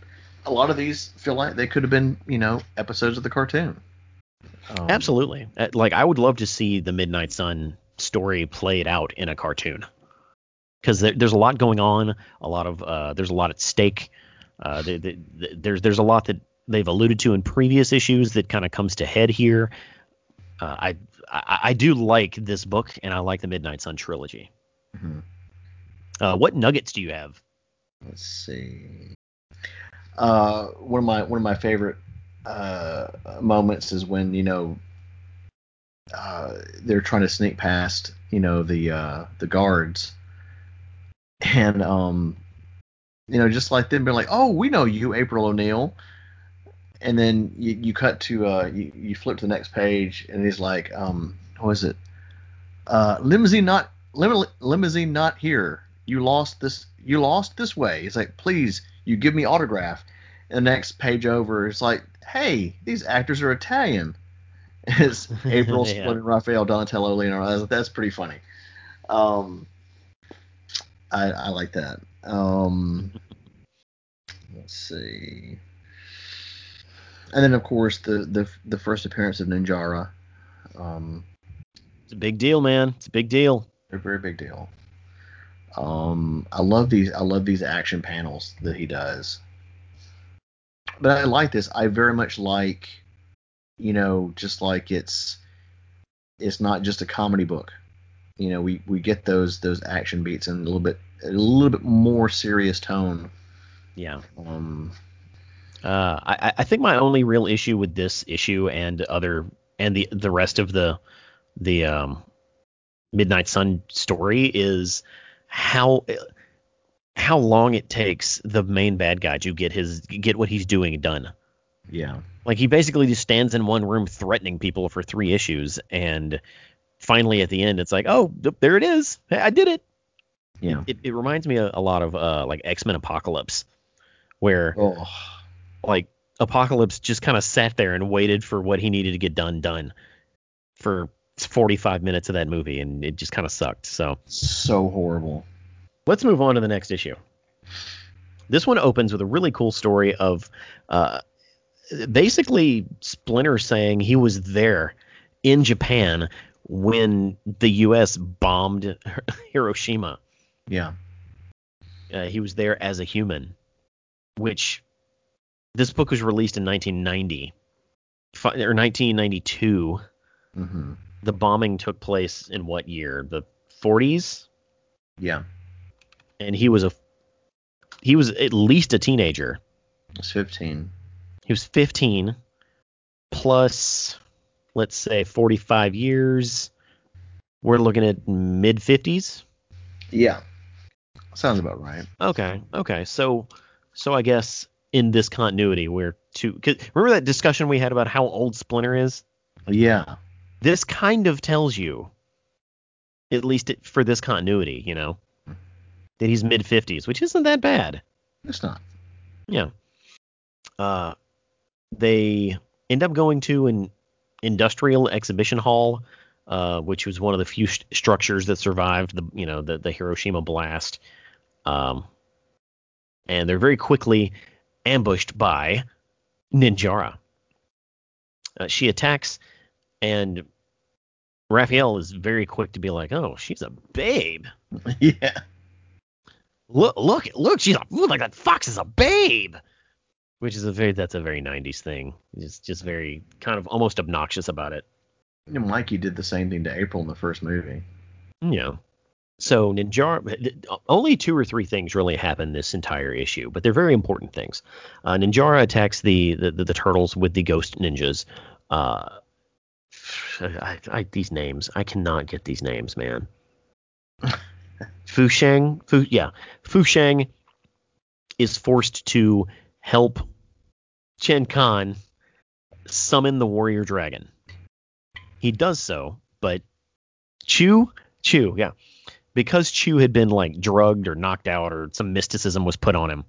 [SPEAKER 2] A lot of these feel like they could have been, you know, episodes of the cartoon. Um,
[SPEAKER 1] Absolutely. Uh, Like I would love to see the Midnight Sun story played out in a cartoon. Because there, there's a lot going on, a lot of uh, there's a lot at stake. Uh, the, the, the, there's there's a lot that they've alluded to in previous issues that kind of comes to head here. Uh, I, I I do like this book, and I like the Midnight Sun trilogy.
[SPEAKER 2] mhm.
[SPEAKER 1] Uh, what nuggets do you have?
[SPEAKER 2] Let's see. Uh, one of my one of my favorite uh, moments is when you know uh, they're trying to sneak past you know the uh, the guards, and um, you know just like them being like, oh, we know you, April O'Neil, and then you, you cut to uh, you, you flip to the next page, and he's like, um, what is it? Uh, limousine not lim- limousine not here. You lost this. You lost this way. He's like, please, you give me autograph. And the next page over, it's like, hey, these actors are Italian. It's April
[SPEAKER 1] Yeah.
[SPEAKER 2] Splinter, Raphael, Donatello, Leonardo. That's, that's pretty funny. Um, I, I like that. Um, let's see. And then of course the the, the first appearance of Ninjara. Um,
[SPEAKER 1] It's a big deal, man. It's a big deal.
[SPEAKER 2] a very big deal. Um, I love these. I love these action panels that he does. But I like this. I very much like, you know, just like it's, it's not just a comedy book. You know, we, we get those those action beats and a little bit a little bit more serious tone.
[SPEAKER 1] Yeah.
[SPEAKER 2] Um,
[SPEAKER 1] Uh, I, I think my only real issue with this issue and other and the the rest of the the um, Midnight Sun story is how how long it takes the main bad guy to get his get what he's doing done.
[SPEAKER 2] yeah.
[SPEAKER 1] Like he basically just stands in one room threatening people for three issues, and finally at the end it's like, oh, there it is, I did it.
[SPEAKER 2] Yeah.
[SPEAKER 1] It, it reminds me a, a lot of uh, like X Men Apocalypse, where
[SPEAKER 2] Oh,
[SPEAKER 1] like Apocalypse just kind of sat there and waited for what he needed to get done done for 45 minutes of that movie, and it just kind of sucked. So
[SPEAKER 2] so horrible.
[SPEAKER 1] let's move on to the next issue. This one opens with a really cool story of uh, basically Splinter saying he was there in Japan when the U.S. bombed Hiroshima.
[SPEAKER 2] Yeah.
[SPEAKER 1] Uh, he was there as a human, which this book was released in 1990 or 1992.
[SPEAKER 2] hmm
[SPEAKER 1] The bombing took place in what year? The 40s,
[SPEAKER 2] Yeah.
[SPEAKER 1] and he was a he was at least a teenager.
[SPEAKER 2] He was 15.
[SPEAKER 1] He was 15 plus let's say 45 years. We're looking at mid 50s.
[SPEAKER 2] Yeah. Sounds about right.
[SPEAKER 1] Okay. Okay. So so I guess in this continuity we're two cause remember that discussion we had about how old Splinter is?
[SPEAKER 2] Yeah.
[SPEAKER 1] This kind of tells you at least it, for this continuity, you know, that he's mid 50s, which isn't that bad.
[SPEAKER 2] It's not.
[SPEAKER 1] Yeah. Uh, they end up going to an industrial exhibition hall, uh, which was one of the few st- structures that survived the, you know, the, the Hiroshima blast. Um, and they're very quickly ambushed by Ninjara. Uh, she attacks, and Raphael is very quick to be like, "Oh, she's a babe."
[SPEAKER 2] yeah.
[SPEAKER 1] look look look she's a, like that fox is a babe which is a very that's a very 90s thing. Just just very kind of almost obnoxious about it.
[SPEAKER 2] Know, Mikey did the same thing to April in the first movie.
[SPEAKER 1] yeah. So ninjara only two or three things really happen this entire issue but they're very important things. Uh, ninjara attacks the, the the, the turtles with the ghost ninjas. Uh I, I, these names i cannot get these names man. Fusheng, Fu, yeah, Fusheng is forced to help Chen Kan summon the warrior dragon. He does so, but Chu, Chu, yeah, because Chu had been like drugged or knocked out or some mysticism was put on him,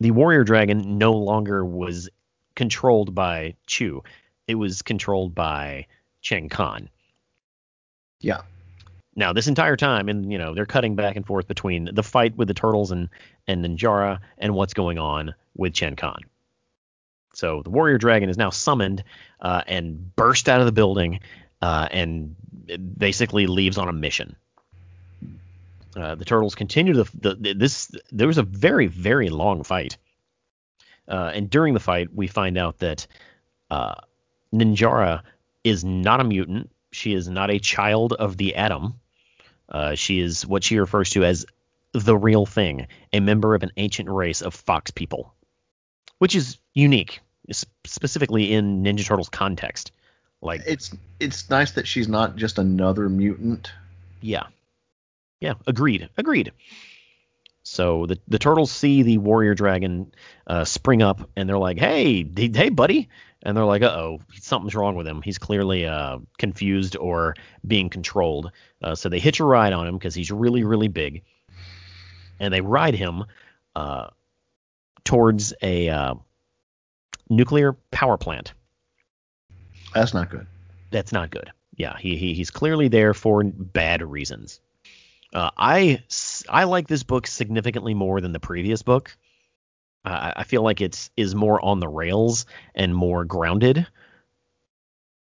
[SPEAKER 1] the warrior dragon no longer was controlled by Chu. It was controlled by Chen Kan.
[SPEAKER 2] Yeah.
[SPEAKER 1] Now, this entire time, and you know, they're cutting back and forth between the fight with the turtles and and Ninjara and what's going on with Chen Kan. So the warrior dragon is now summoned uh, and burst out of the building uh, and basically leaves on a mission. Uh, the turtles continue the, the this. There was a very very long fight, uh, and during the fight, we find out that uh, Ninjara is not a mutant. She is not a child of the atom. Uh, she is what she refers to as the real thing, a member of an ancient race of fox people, which is unique, specifically in Ninja Turtles context. Like
[SPEAKER 2] It's it's nice that she's not just another mutant.
[SPEAKER 1] Yeah. Yeah, agreed. Agreed. So the the turtles see the warrior dragon uh, spring up, and they're like, "Hey, d- hey, buddy!" And they're like, "Uh oh, something's wrong with him. He's clearly uh, confused or being controlled." Uh, so they hitch a ride on him because he's really, really big, and they ride him uh, towards a uh, nuclear power plant.
[SPEAKER 2] That's not good.
[SPEAKER 1] that's not good. Yeah, he, he he's clearly there for bad reasons. Uh, I I like this book significantly more than the previous book. Uh, I feel like it's is more on the rails and more grounded.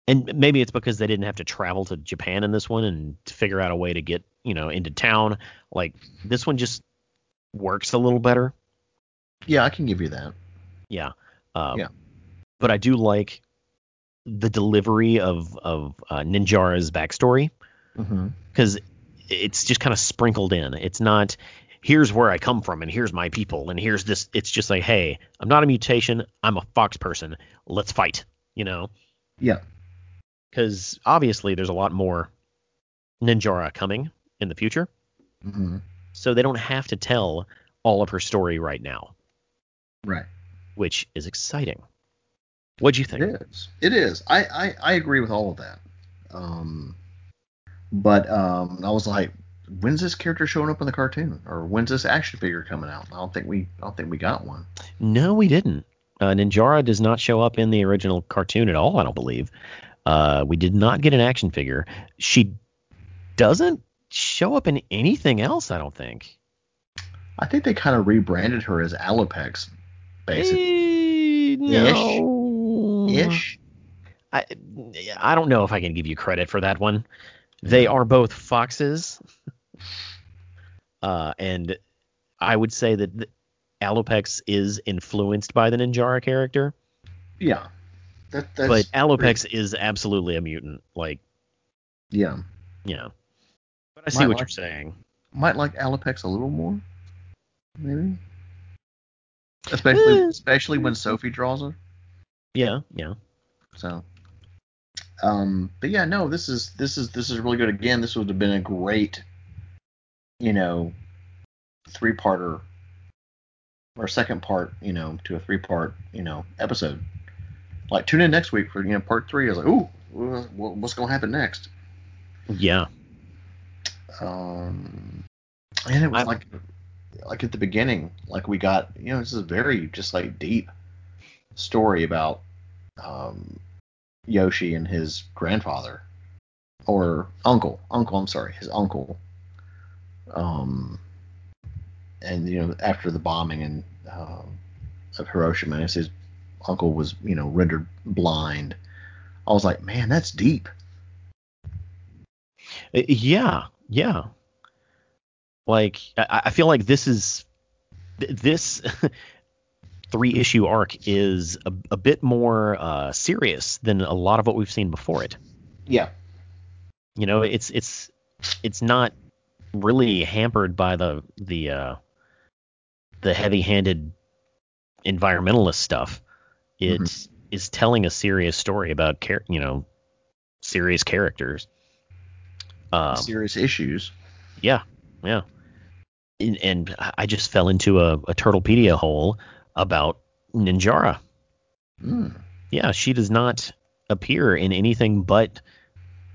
[SPEAKER 1] And maybe it's because they didn't have to travel to Japan in this one and figure out a way to get you know into town. Like this one just works a little better.
[SPEAKER 2] Yeah, I can give you that.
[SPEAKER 1] Yeah. Um,
[SPEAKER 2] Yeah.
[SPEAKER 1] But I do like the delivery of of uh, Ninjara's backstory
[SPEAKER 2] Mm-hmm.
[SPEAKER 1] It's just kind of sprinkled in. It's not here's where I come from and here's my people and here's this. It's just like, hey, I'm not a mutation. I'm a fox person. Let's fight. You know?
[SPEAKER 2] Yeah.
[SPEAKER 1] Because obviously there's a lot more Ninjara coming in the future,
[SPEAKER 2] hmm
[SPEAKER 1] so they don't have to tell all of her story right now,
[SPEAKER 2] Right.
[SPEAKER 1] which is exciting. What do you think?
[SPEAKER 2] It is. It is. I, I, I agree with all of that. Um, but um, I was like, when's this character showing up in the cartoon, or when's this action figure coming out? I don't think we, I don't think we got one.
[SPEAKER 1] No, we didn't. Uh, Ninjara does not show up in the original cartoon at all. I don't believe. Uh, we did not get an action figure. She doesn't show up in anything else. I don't think.
[SPEAKER 2] I think they kind of rebranded her as Alopex, basically.
[SPEAKER 1] Eh, no.
[SPEAKER 2] Ish.
[SPEAKER 1] I I don't know if I can give you credit for that one. They are both foxes, uh, and I would say that the- Alopex is influenced by the Ninjara character,
[SPEAKER 2] Yeah. That, that's
[SPEAKER 1] but Alopex is absolutely a mutant. Like,
[SPEAKER 2] Yeah.
[SPEAKER 1] Yeah. But I see
[SPEAKER 2] Might
[SPEAKER 1] what
[SPEAKER 2] like-
[SPEAKER 1] you're saying.
[SPEAKER 2] Might like Alopex a little more, maybe. Especially,
[SPEAKER 1] Eh.
[SPEAKER 2] especially when Sophie draws her.
[SPEAKER 1] Yeah, yeah.
[SPEAKER 2] So, um, but yeah, no, this is this is this is really good. Again, this would have been a great, you know, three parter or second part, you know, to a three part, you know, episode. Like tune in next week for you know part three. I was like, ooh, wha- what's gonna happen next?
[SPEAKER 1] Yeah.
[SPEAKER 2] Um, and it was
[SPEAKER 1] I'm-
[SPEAKER 2] like, like at the beginning, like we got, you know, this is a very just like deep story about um, Yoshi and his grandfather or uncle, uncle. I'm sorry, his uncle. Um, and you know, after the bombing and um, of Hiroshima, and his uncle was, you know, rendered blind. I was like, man, that's deep.
[SPEAKER 1] Uh, Yeah, yeah. Like I, I feel like this is this three issue arc is a, a bit more uh, serious than a lot of what we've seen before it.
[SPEAKER 2] Yeah.
[SPEAKER 1] You know, it's it's it's not really hampered by the the uh, the heavy-handed environmentalist stuff. It is telling a serious story about char- you know serious characters. Um,
[SPEAKER 2] Serious issues.
[SPEAKER 1] yeah, yeah. And, and I just fell into a, a Turtlepedia hole about Ninjara.
[SPEAKER 2] Mm.
[SPEAKER 1] Yeah, she does not appear in anything but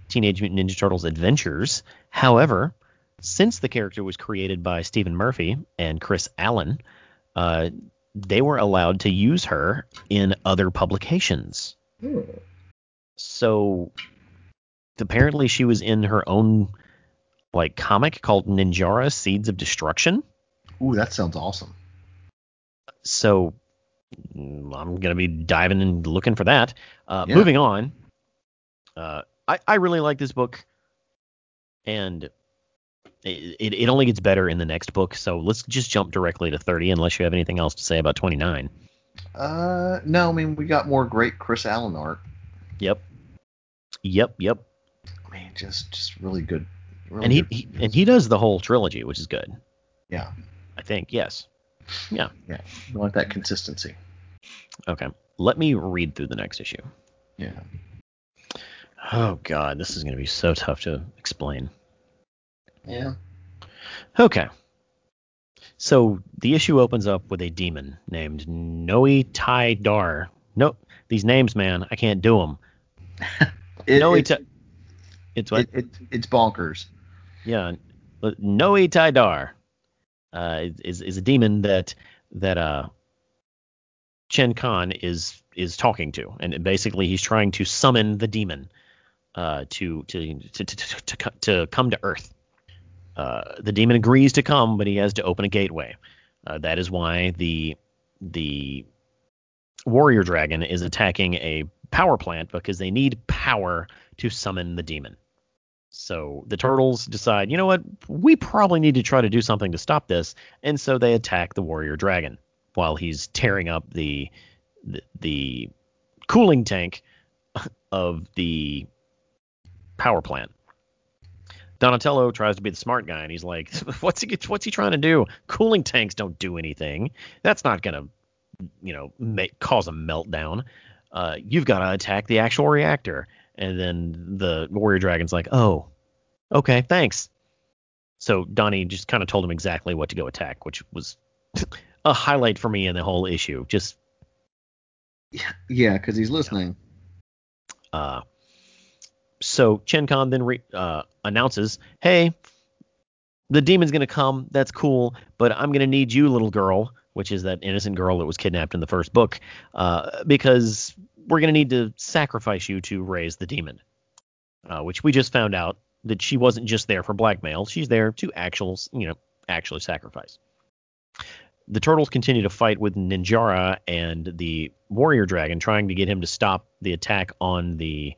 [SPEAKER 1] Teenage Mutant Ninja Turtles Adventures. However, since the character was created by Stephen Murphy and Chris Allan, uh, they were allowed to use her in other publications. So apparently she was in her own like comic called Ninjara Seeds of Destruction.
[SPEAKER 2] Ooh, that sounds awesome.
[SPEAKER 1] So mm, I'm gonna be diving and looking for that. Uh,
[SPEAKER 2] Yeah.
[SPEAKER 1] Moving on, uh, I I really like this book, and it, it it only gets better in the next book. So let's just jump directly to 30, unless you have anything else to say about 29.
[SPEAKER 2] Uh, no, I mean we got more great Chris Allan art.
[SPEAKER 1] Yep, yep, yep.
[SPEAKER 2] I mean, just just really good. Really
[SPEAKER 1] And he,
[SPEAKER 2] good
[SPEAKER 1] he and he does the whole trilogy, which is good.
[SPEAKER 2] yeah,
[SPEAKER 1] I think yes. Yeah.
[SPEAKER 2] yeah, I want that consistency.
[SPEAKER 1] Okay. Let me read through the next issue.
[SPEAKER 2] Yeah.
[SPEAKER 1] Oh God, this is gonna be so tough to explain.
[SPEAKER 2] Yeah.
[SPEAKER 1] Okay. So the issue opens up with a demon named Noe Tai Dar. No, these names, man, I can't do them.
[SPEAKER 2] It,
[SPEAKER 1] Noe
[SPEAKER 2] it's,
[SPEAKER 1] Tai. It's what?
[SPEAKER 2] it, it, it's bonkers.
[SPEAKER 1] yeah, Noe Tai Dar uh, is is a demon that that uh Chen Khan is is talking to, and basically he's trying to summon the demon uh, to, to to to to to come to Earth. Uh, the demon agrees to come, but he has to open a gateway. Uh, that is why the the warrior dragon is attacking a power plant because they need power to summon the demon. So the turtles decide, you know what, we probably need to try to do something to stop this, and so they attack the warrior dragon while he's tearing up the the, the cooling tank of the power plant. Donatello tries to be the smart guy, and he's like, "What's he? What's he trying to do? Cooling tanks don't do anything. That's not gonna, you know, make cause a meltdown. Uh, you've got to attack the actual reactor." And then the warrior dragon's like, "Oh, okay, thanks." So Donnie just kind of told him exactly what to go attack, which was a highlight for me in the whole issue. Just
[SPEAKER 2] Yeah, because he's listening.
[SPEAKER 1] uh, so Chen Kan then re- uh, announces, "Hey, the demon's gonna come. That's cool, but I'm gonna need you, little girl, which is that innocent girl that was kidnapped in the first book, uh, because we're gonna need to sacrifice you to raise the demon." Uh, which we just found out that she wasn't just there for blackmail; she's there to actual, you know, actually sacrifice. The turtles continue to fight with Ninjara and the warrior dragon, trying to get him to stop the attack on the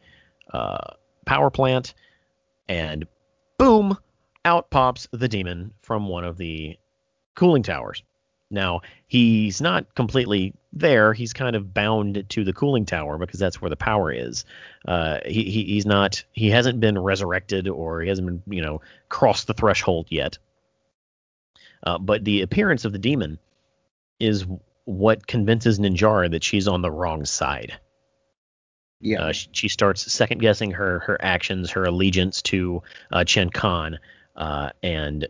[SPEAKER 1] uh, power plant, and boom, out pops the demon from one of the cooling towers. Now, he's not completely there. He's kind of bound to the cooling tower because that's where the power is. Uh, he, he he's not. He hasn't been resurrected or he hasn't been you know crossed the threshold yet. Uh, but the appearance of the demon is what convinces Ninjara that she's on the wrong side.
[SPEAKER 2] Yeah.
[SPEAKER 1] Uh, she, she starts second guessing her her actions, her allegiance to uh, Chen Khan, uh, and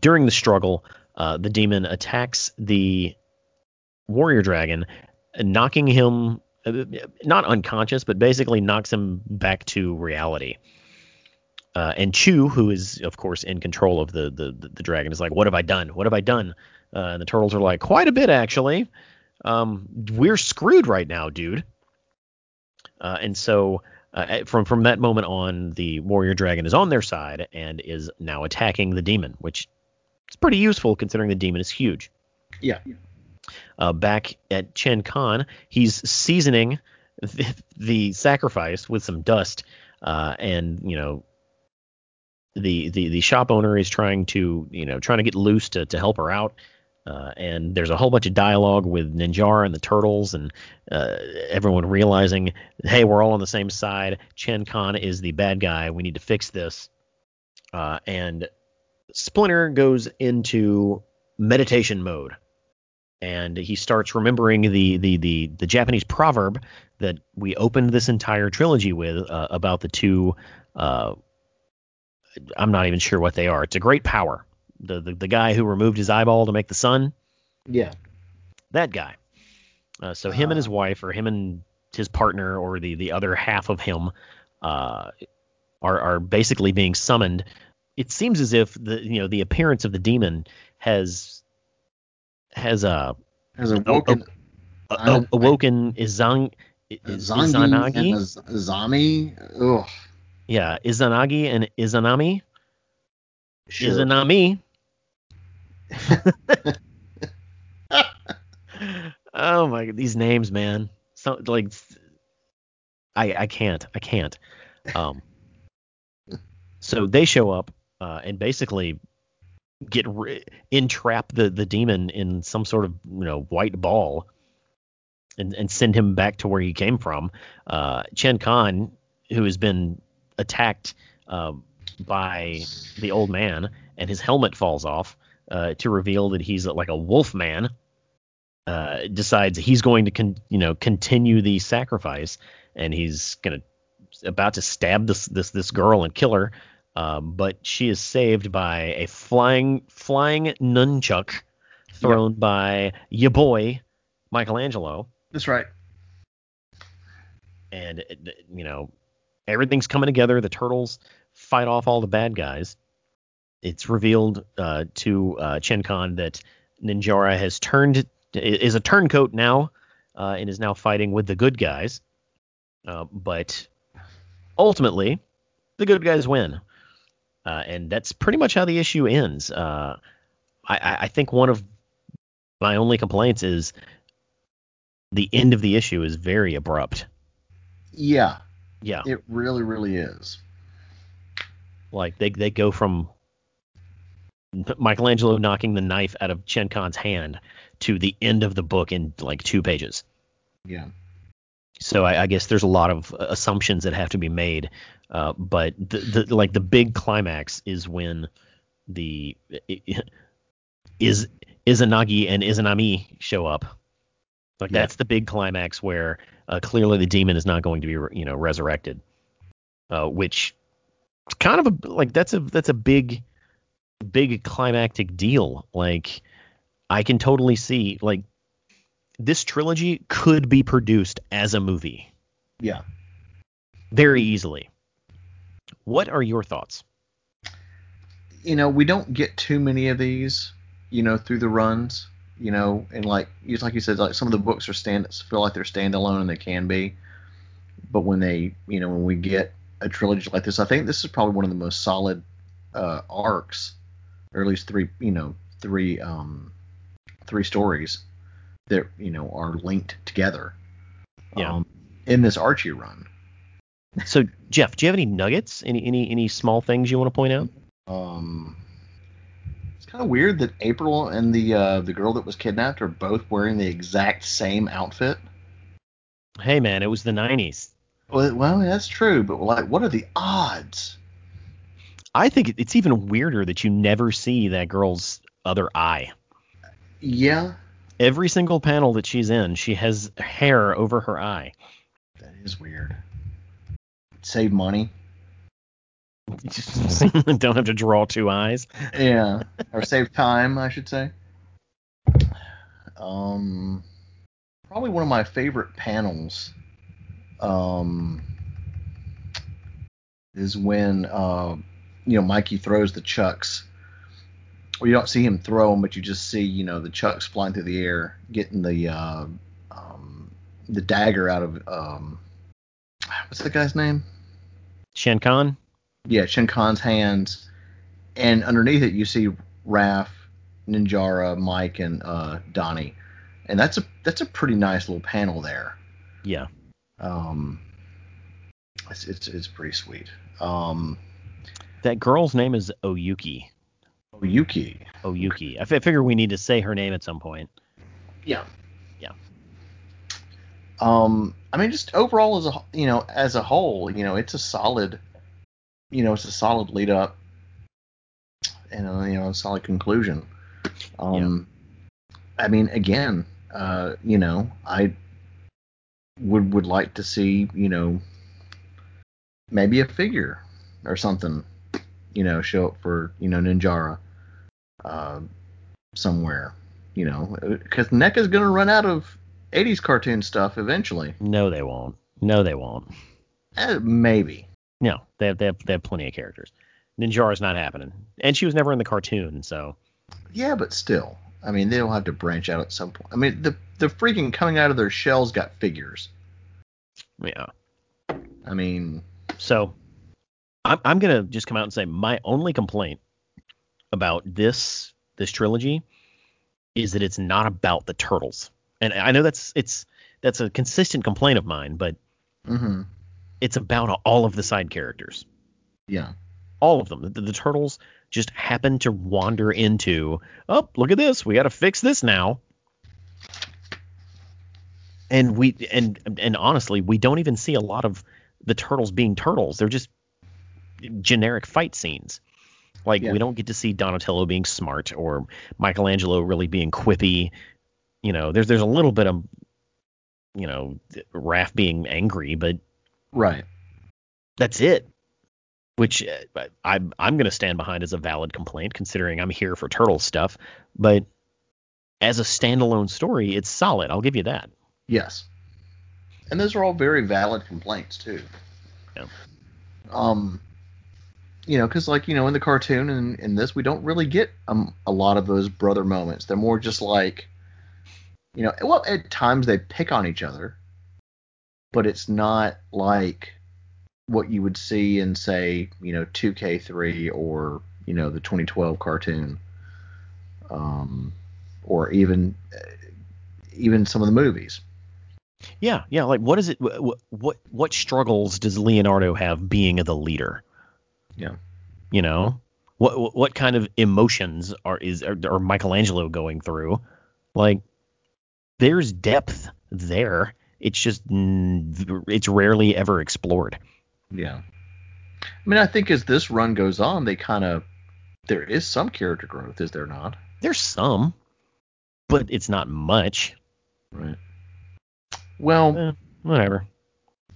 [SPEAKER 1] during the struggle, uh, the demon attacks the warrior dragon, knocking him uh, not unconscious, but basically knocks him back to reality. Uh, and Chu, who is of course in control of the, the the dragon, is like, "What have I done? What have I done?" Uh, and the turtles are like, "Quite a bit, actually. Um, we're screwed right now, dude." And so uh, from from that moment on, the warrior dragon is on their side and is now attacking the demon, which is pretty useful considering the demon is huge.
[SPEAKER 2] yeah.
[SPEAKER 1] Uh, back at Chen Kan, he's seasoning the, the sacrifice with some dust, uh, and you know. The, the the shop owner is trying to you know trying to get loose to, to help her out uh, and there's a whole bunch of dialogue with Ninjara and the turtles, and uh, everyone realizing, hey, we're all on the same side. Chen Kan is the bad guy. We need to fix this. Uh, and Splinter goes into meditation mode, and he starts remembering the the the the Japanese proverb that we opened this entire trilogy with uh, about the two. Uh, I'm not even sure what they are. It's a great power the, the the guy who removed his eyeball to make the sun,
[SPEAKER 2] Yeah.
[SPEAKER 1] that guy. Uh, so him and his wife, or him and his partner, or the the other half of him, uh, are are basically being summoned. It seems as if the you know the appearance of the demon has has uh,
[SPEAKER 2] Has awoken
[SPEAKER 1] a-
[SPEAKER 2] I-
[SPEAKER 1] a- awoken Izang, Iz-
[SPEAKER 2] Zangi
[SPEAKER 1] Izanagi,
[SPEAKER 2] and Az- Azami. Ugh.
[SPEAKER 1] yeah, Izanagi and Izanami,
[SPEAKER 2] Sure.
[SPEAKER 1] Izanami. oh my god, these names, man. So like, I I can't, I can't. Um, so they show up uh, and basically get ri- entrap the the demon in some sort of you know white ball, and and send him back to where he came from. Uh, Chen Kan, who has been attacked um, by the old man, and his helmet falls off uh, to reveal that he's like a wolf man. Uh, decides he's going to con- you know continue the sacrifice, and he's gonna about to stab this this this girl and kill her. Um, but she is saved by a flying flying nunchuck thrown by your boy Michelangelo,
[SPEAKER 2] That's right.
[SPEAKER 1] and you know everything's coming together. The turtles fight off all the bad guys. It's revealed uh, to uh, Chen Kan that Ninjara has turned is a turncoat now uh, and is now fighting with the good guys. Uh, but ultimately, the good guys win, uh, and that's pretty much how the issue ends. Uh, I, I think one of my only complaints is the end of the issue is very abrupt.
[SPEAKER 2] Yeah.
[SPEAKER 1] Yeah,
[SPEAKER 2] It really, really is.
[SPEAKER 1] like they they go from Michelangelo knocking the knife out of Chen Kan's hand to the end of the book in like two pages.
[SPEAKER 2] Yeah.
[SPEAKER 1] So I, I guess there's a lot of assumptions that have to be made. Uh, but the, the like the big climax is when the is Izanagi and Izanami show up. Like
[SPEAKER 2] Yeah.
[SPEAKER 1] that's the big climax where uh, clearly the demon is not going to be you know resurrected. Uh, which kind of a like that's a that's a big big climactic deal. Like I can totally see like this trilogy could be produced as a movie
[SPEAKER 2] Yeah.
[SPEAKER 1] very easily. What are your thoughts?
[SPEAKER 2] you know, we don't get too many of these, you know, through the runs, you know, and like just like you said, like some of the books are stand feel like they're standalone and they can be, but when they, you know, when we get a trilogy like this, I think this is probably one of the most solid uh, arcs, or at least three, you know, three um, three stories that you know are linked together.
[SPEAKER 1] Yeah.
[SPEAKER 2] Um, in this Archie run.
[SPEAKER 1] So Jeff, do you have any nuggets? Any any any small things you want to point out?
[SPEAKER 2] Um, it's kind of weird that April and the uh, the girl that was kidnapped are both wearing the exact same outfit.
[SPEAKER 1] Hey man, it was the 90s.
[SPEAKER 2] Well, well, that's true, but like, what are the odds?
[SPEAKER 1] I think it's even weirder that you never see that girl's other eye.
[SPEAKER 2] Yeah,
[SPEAKER 1] Every single panel that she's in, she has hair over her eye.
[SPEAKER 2] that is weird. Save money.
[SPEAKER 1] Don't have to draw two eyes.
[SPEAKER 2] Yeah, or save time, I should say. Um, probably one of my favorite panels. Um, is when uh, you know Mikey throws the chucks. Well, you don't see him throw them, but you just see you know the chucks flying through the air, getting the uh, um, the dagger out of um, what's that guy's name?
[SPEAKER 1] Shen Khan?
[SPEAKER 2] Yeah, Shin Khan's hands, and underneath it you see Raph, Ninjara, Mike, and uh, Donnie, and that's a that's a pretty nice little panel there.
[SPEAKER 1] Yeah.
[SPEAKER 2] Um, it's it's, it's pretty sweet. Um,
[SPEAKER 1] That girl's name is Oyuki.
[SPEAKER 2] Oh, Yuki.
[SPEAKER 1] Oyuki. I figure we need to say her name at some point.
[SPEAKER 2] Yeah.
[SPEAKER 1] Yeah.
[SPEAKER 2] Um, I mean, just overall as a you know as a whole, you know, it's a solid, you know, it's a solid lead up, and a, you know, a solid conclusion. Um, I mean, again, uh, you know, I would would like to see, you know, maybe a figure or something, you know, show up for you know Ninjara, uh, somewhere, you know, because NECA's gonna run out of 80s cartoon stuff eventually.
[SPEAKER 1] No, they won't. No, they won't.
[SPEAKER 2] Eh, maybe.
[SPEAKER 1] No, they have, they have, they have plenty of characters. Ninjara's not happening. And she was never in the cartoon, so.
[SPEAKER 2] Yeah, but still. I mean, they'll have to branch out at some point. I mean, the the freaking coming out of their shells got figures.
[SPEAKER 1] Yeah.
[SPEAKER 2] I mean,
[SPEAKER 1] So I'm I'm gonna just come out and say my only complaint about this this trilogy is that it's not about the turtles. And I know that's it's that's a consistent complaint of mine, but
[SPEAKER 2] hmm
[SPEAKER 1] it's about all of the side characters.
[SPEAKER 2] yeah,
[SPEAKER 1] All of them. The, the turtles just happen to wander into, oh, look at this. We got to fix this now. And we and and honestly, we don't even see a lot of the turtles being turtles. They're just generic fight scenes. Like
[SPEAKER 2] Yeah.
[SPEAKER 1] we don't get to see Donatello being smart or Michelangelo really being quippy. You know, there's there's a little bit of you know Raph being angry, but
[SPEAKER 2] right.
[SPEAKER 1] that's it. Which uh, I'm I'm going to stand behind as a valid complaint, considering I'm here for turtle stuff. But as a standalone story, it's solid. I'll give you that.
[SPEAKER 2] Yes. And those are all very valid complaints too.
[SPEAKER 1] Yeah.
[SPEAKER 2] Um, you know, because like you know, in the cartoon and in this, we don't really get um, a lot of those brother moments. They're more just like, you know, well, at times they pick on each other, but it's not like what you would see in say, you know, 2K3 or you know the 2012 cartoon, um, or even even some of the movies.
[SPEAKER 1] Yeah, yeah. Like, what is it? What what what struggles does Leonardo have being the leader?
[SPEAKER 2] Yeah.
[SPEAKER 1] You know, what what- kind of emotions are is are, are Michelangelo going through? Like, there's depth there, it's just it's rarely ever explored.
[SPEAKER 2] Yeah. I mean, I think as this run goes on, they kind of there is some character growth, is there not?
[SPEAKER 1] There's some, but it's not much.
[SPEAKER 2] Right. Well,
[SPEAKER 1] Eh, whatever.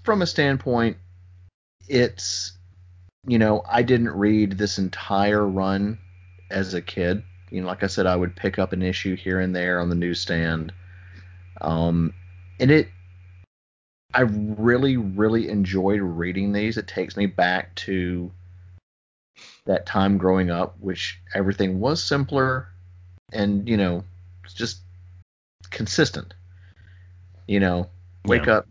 [SPEAKER 2] from a standpoint, it's you know I didn't read this entire run as a kid. You know, like I said, I would pick up an issue here and there on the newsstand, um, and it. I really, really enjoyed reading these. It takes me back to that time growing up, which everything was simpler, and you know, just consistent. You know, wake
[SPEAKER 1] Yeah.
[SPEAKER 2] up,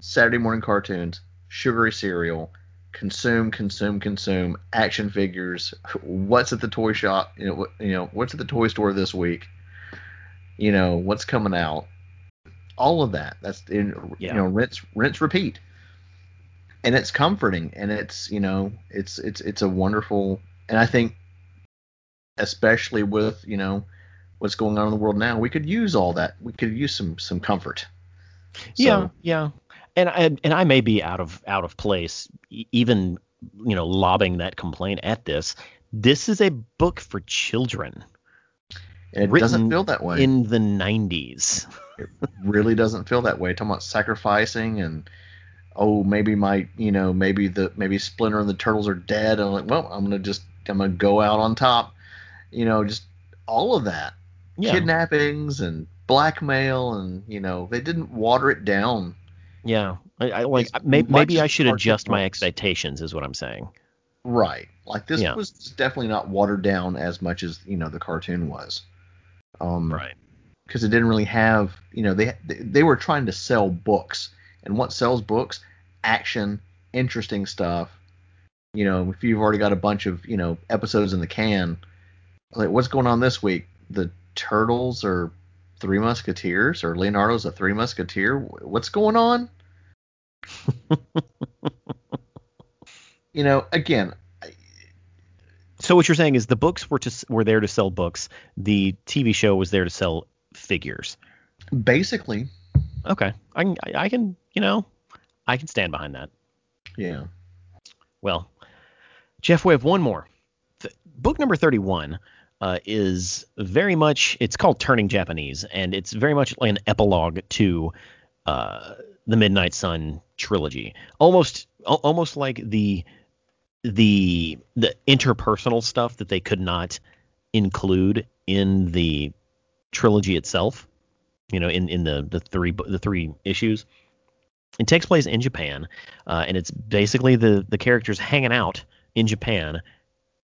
[SPEAKER 2] Saturday morning cartoons, sugary cereal, consume, consume, consume, action figures. What's at the toy shop? You know, what, you know, what's at the toy store this week? You know, what's coming out? All of that. That's in,
[SPEAKER 1] Yeah.
[SPEAKER 2] you know, rinse, rinse, repeat. And it's comforting, and it's you know, it's it's it's a wonderful, and I think, especially with you know, what's going on in the world now, we could use all that. We could use some some comfort.
[SPEAKER 1] yeah, yeah. And I and I may be out of out of place, even you know, lobbing that complaint at this. This is a book for children
[SPEAKER 2] it doesn't feel that way.
[SPEAKER 1] in the 90s.
[SPEAKER 2] it really doesn't feel that way. Talking about sacrificing and oh maybe my you know maybe the maybe Splinter and the Turtles are dead. And I'm like, well, I'm gonna just I'm gonna go out on top. You know, just all of that
[SPEAKER 1] Yeah,
[SPEAKER 2] kidnappings and blackmail and you know they didn't water it down.
[SPEAKER 1] Yeah. I, I like
[SPEAKER 2] It's
[SPEAKER 1] may, maybe I should adjust my expectations, is what I'm saying.
[SPEAKER 2] Right. Like this
[SPEAKER 1] Yeah.
[SPEAKER 2] was definitely not watered down as much as you know the cartoon was. Um,
[SPEAKER 1] Right.
[SPEAKER 2] because it didn't really have you know they they were trying to sell books and what sells books action interesting stuff you know if you've already got a bunch of you know episodes in the can like what's going on this week the turtles are three musketeers or leonardo's a three musketeer what's going on you know again
[SPEAKER 1] So what you're saying is the books were to were there to sell books. The TV show was there to sell figures.
[SPEAKER 2] basically
[SPEAKER 1] Okay, I can I, I can you know I can stand behind that.
[SPEAKER 2] yeah
[SPEAKER 1] Well, Jeff, we have one more. Th- book number 31 uh, is very much, it's called Turning Japanese, and it's very much like an epilogue to uh, the Midnight Sun trilogy. Almost, al- almost like the the the interpersonal stuff that they could not include in the trilogy itself. You know, in in the the three the three issues. It takes place in Japan, uh, and it's basically the the characters hanging out in Japan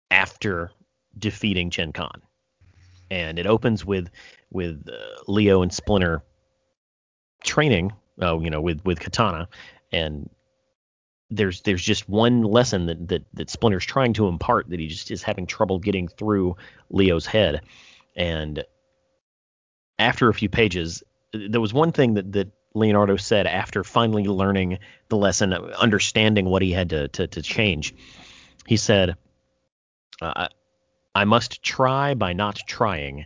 [SPEAKER 1] after defeating Chen Kan. And it opens with with uh, Leo and Splinter training, uh, you know, with with Katana, and there's there's just one lesson that that that Splinter's trying to impart that he just is having trouble getting through Leo's head, and after a few pages, there was one thing that that Leonardo said after finally learning the lesson, understanding what he had to to, to change. He said, "I must try by not trying.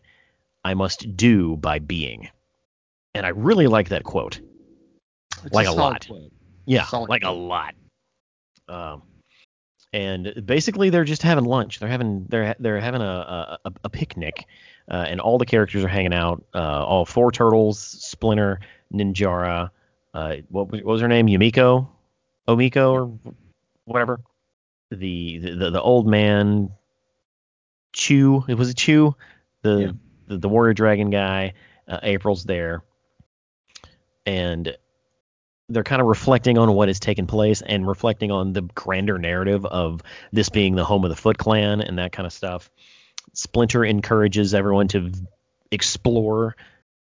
[SPEAKER 1] I must do by being." And I really like that quote.
[SPEAKER 2] It's
[SPEAKER 1] Like a
[SPEAKER 2] solid
[SPEAKER 1] lot.
[SPEAKER 2] quote.
[SPEAKER 1] Yeah,
[SPEAKER 2] Solid
[SPEAKER 1] like a lot. Um, and basically they're just having lunch. They're having they're they're having a a, a picnic, uh, and all the characters are hanging out. Uh, all four turtles, Splinter, Ninjara, uh, what, was- what was her name? Yumiko, Omiko, or whatever. The the the old man, Chu. It was a Chu, the,
[SPEAKER 2] Yeah.
[SPEAKER 1] the the warrior dragon guy. Uh, April's there, and they're kind of reflecting on what has taken place and reflecting on the grander narrative of this being the home of the Foot Clan and that kind of stuff. Splinter encourages everyone to explore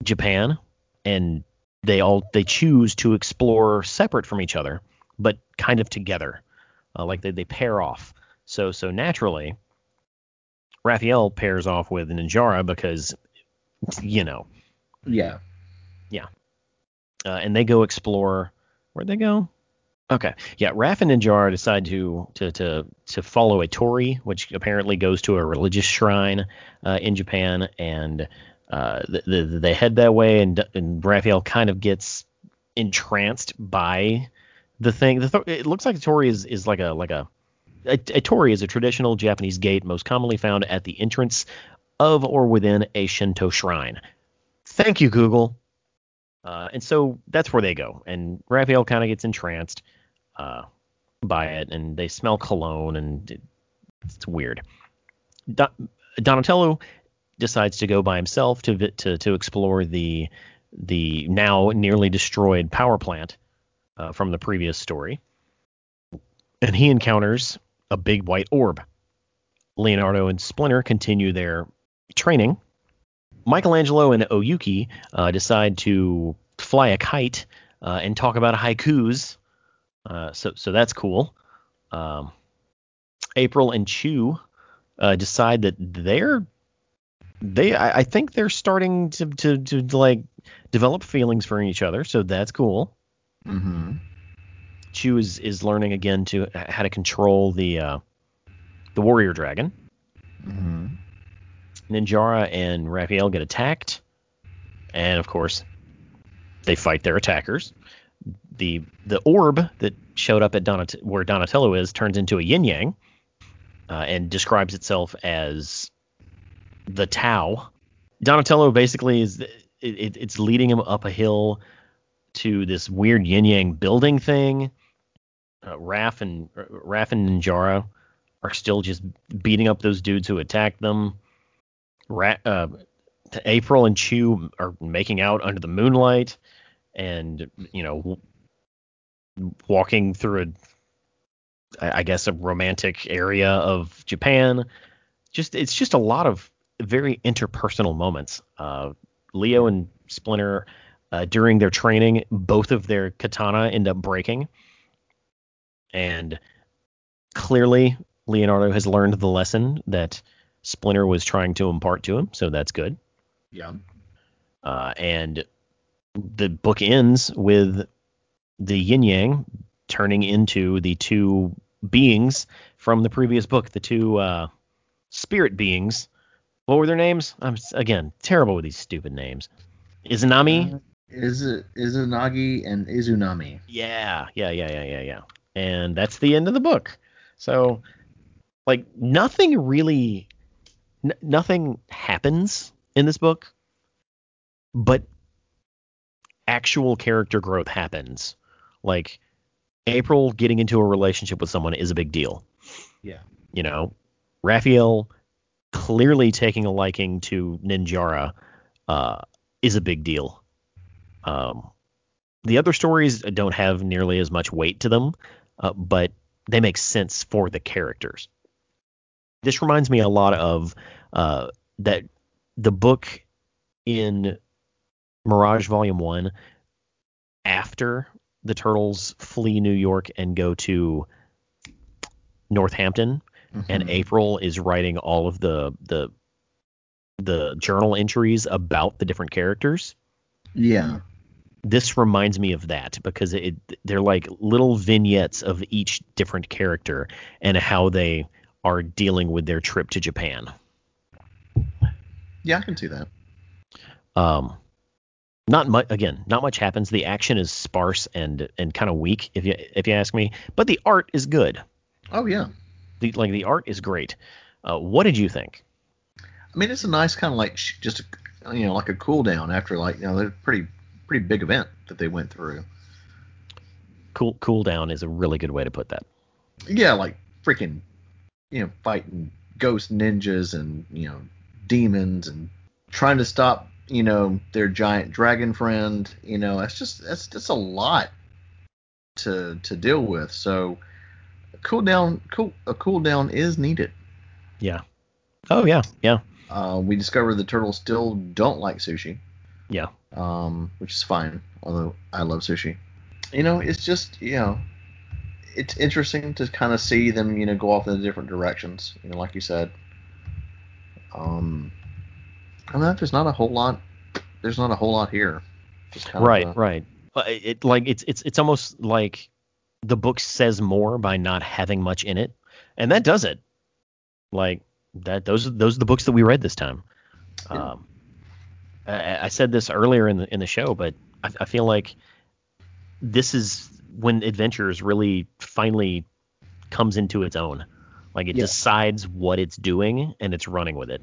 [SPEAKER 1] Japan, and they all they choose to explore separate from each other, but kind of together, uh, like they they pair off. So so naturally, Raphael pairs off with Ninjara because you know
[SPEAKER 2] Yeah.
[SPEAKER 1] uh, and they go explore. Where'd they go? Okay, yeah. Raph and Ninjara decide to to to to follow a torii, which apparently goes to a religious shrine uh, in Japan, and uh, the, the, they head that way, and and Raphael kind of gets entranced by the thing. The th- it looks like a torii is, is like a like a, a a torii is a traditional Japanese gate most commonly found at the entrance of or within a Shinto shrine. Thank you, Google. Uh, and so that's where they go, and Raphael kind of gets entranced uh, by it, and they smell cologne, and it, it's weird. Don- Donatello decides to go by himself to to to explore the the now nearly destroyed power plant uh, from the previous story, and he encounters a big white orb. Leonardo and Splinter continue their training. Michelangelo and Oyuki uh, decide to fly a kite uh, and talk about haikus. Uh, so so that's cool. Um, April and Chu uh, decide that they're they I, I think they're starting to, to to like develop feelings for each other. So that's cool.
[SPEAKER 2] Mm-hmm.
[SPEAKER 1] Chu is is learning again to how to control the uh, the warrior dragon.
[SPEAKER 2] Mm-hmm.
[SPEAKER 1] Ninjara and Raphael get attacked, and of course, they fight their attackers. the The orb that showed up at Donat- where Donatello is turns into a yin yang, uh, and describes itself as the Tao. Donatello basically is it, it, it's leading him up a hill to this weird yin yang building thing. Uh, and Raph and Ninjara are still just beating up those dudes who attacked them. Ra- uh, April and Chu are making out under the moonlight, and you know, walking through a, I I guess, a romantic area of Japan. Just it's just a lot of very interpersonal moments. Uh, Leo and Splinter, uh, during their training, both of their katana end up breaking, and clearly Leonardo has learned the lesson that Splinter was trying to impart to him, so that's good.
[SPEAKER 2] Yeah.
[SPEAKER 1] Uh, and the book ends with the yin yang turning into the two beings from the previous book, the two uh, spirit beings. What were their names? I'm again terrible with these stupid names. Izanami.
[SPEAKER 2] Uh, is it Izunagi and Izunami?
[SPEAKER 1] Yeah, yeah, yeah, yeah, yeah, yeah. And that's the end of the book. So, like, nothing really, n- nothing happens in this book, but actual character growth happens. Like, April getting into a relationship with someone is a big deal.
[SPEAKER 2] Yeah.
[SPEAKER 1] You know, Raphael clearly taking a liking to Ninjara uh, is a big deal. Um, the other stories don't have nearly as much weight to them, uh, but they make sense for the characters. This reminds me a lot of uh, that the book in Mirage Volume One after the turtles flee New York and go to Northampton, and
[SPEAKER 2] Mhm.
[SPEAKER 1] April is writing all of the the the journal entries about the different characters
[SPEAKER 2] Yeah.
[SPEAKER 1] This reminds me of that because it they're like little vignettes of each different character and how they are dealing with their trip to Japan.
[SPEAKER 2] Yeah, I can see that.
[SPEAKER 1] Um, not much again, not much happens. The action is sparse and and kind of weak if you if you ask me, but the art is good.
[SPEAKER 2] Oh yeah.
[SPEAKER 1] The like the art is great. Uh, what did you think?
[SPEAKER 2] I mean, it's a nice kind of like sh- just a, you know like a cool down after like you know they're pretty pretty big event that they went through.
[SPEAKER 1] Cool cool down is a really good way to put that.
[SPEAKER 2] Yeah, like freaking you know fighting ghost ninjas and you know demons and trying to stop you know their giant dragon friend. You know, that's just that's that's a lot to to deal with. So a cool down cool a cool down is needed.
[SPEAKER 1] Yeah. Oh yeah, yeah,
[SPEAKER 2] Uh, we discovered the turtles still don't like sushi.
[SPEAKER 1] Yeah.
[SPEAKER 2] um, which is fine. Although I love sushi, you know, it's just you know, it's interesting to kind of see them, you know, go off in different directions. You know, like you said. Um, I mean, there's not a whole lot. There's not a whole lot here. Just kind
[SPEAKER 1] right,
[SPEAKER 2] of, uh,
[SPEAKER 1] right. But it, like it's it's it's almost like the book says more by not having much in it, and that does it. Like that, those are those are the books that we read this time.
[SPEAKER 2] Yeah.
[SPEAKER 1] Um, I, I said this earlier in the in the show, but I, I feel like this is when Adventures really finally comes into its own. Like it
[SPEAKER 2] Yeah.
[SPEAKER 1] decides what it's doing and it's running with it.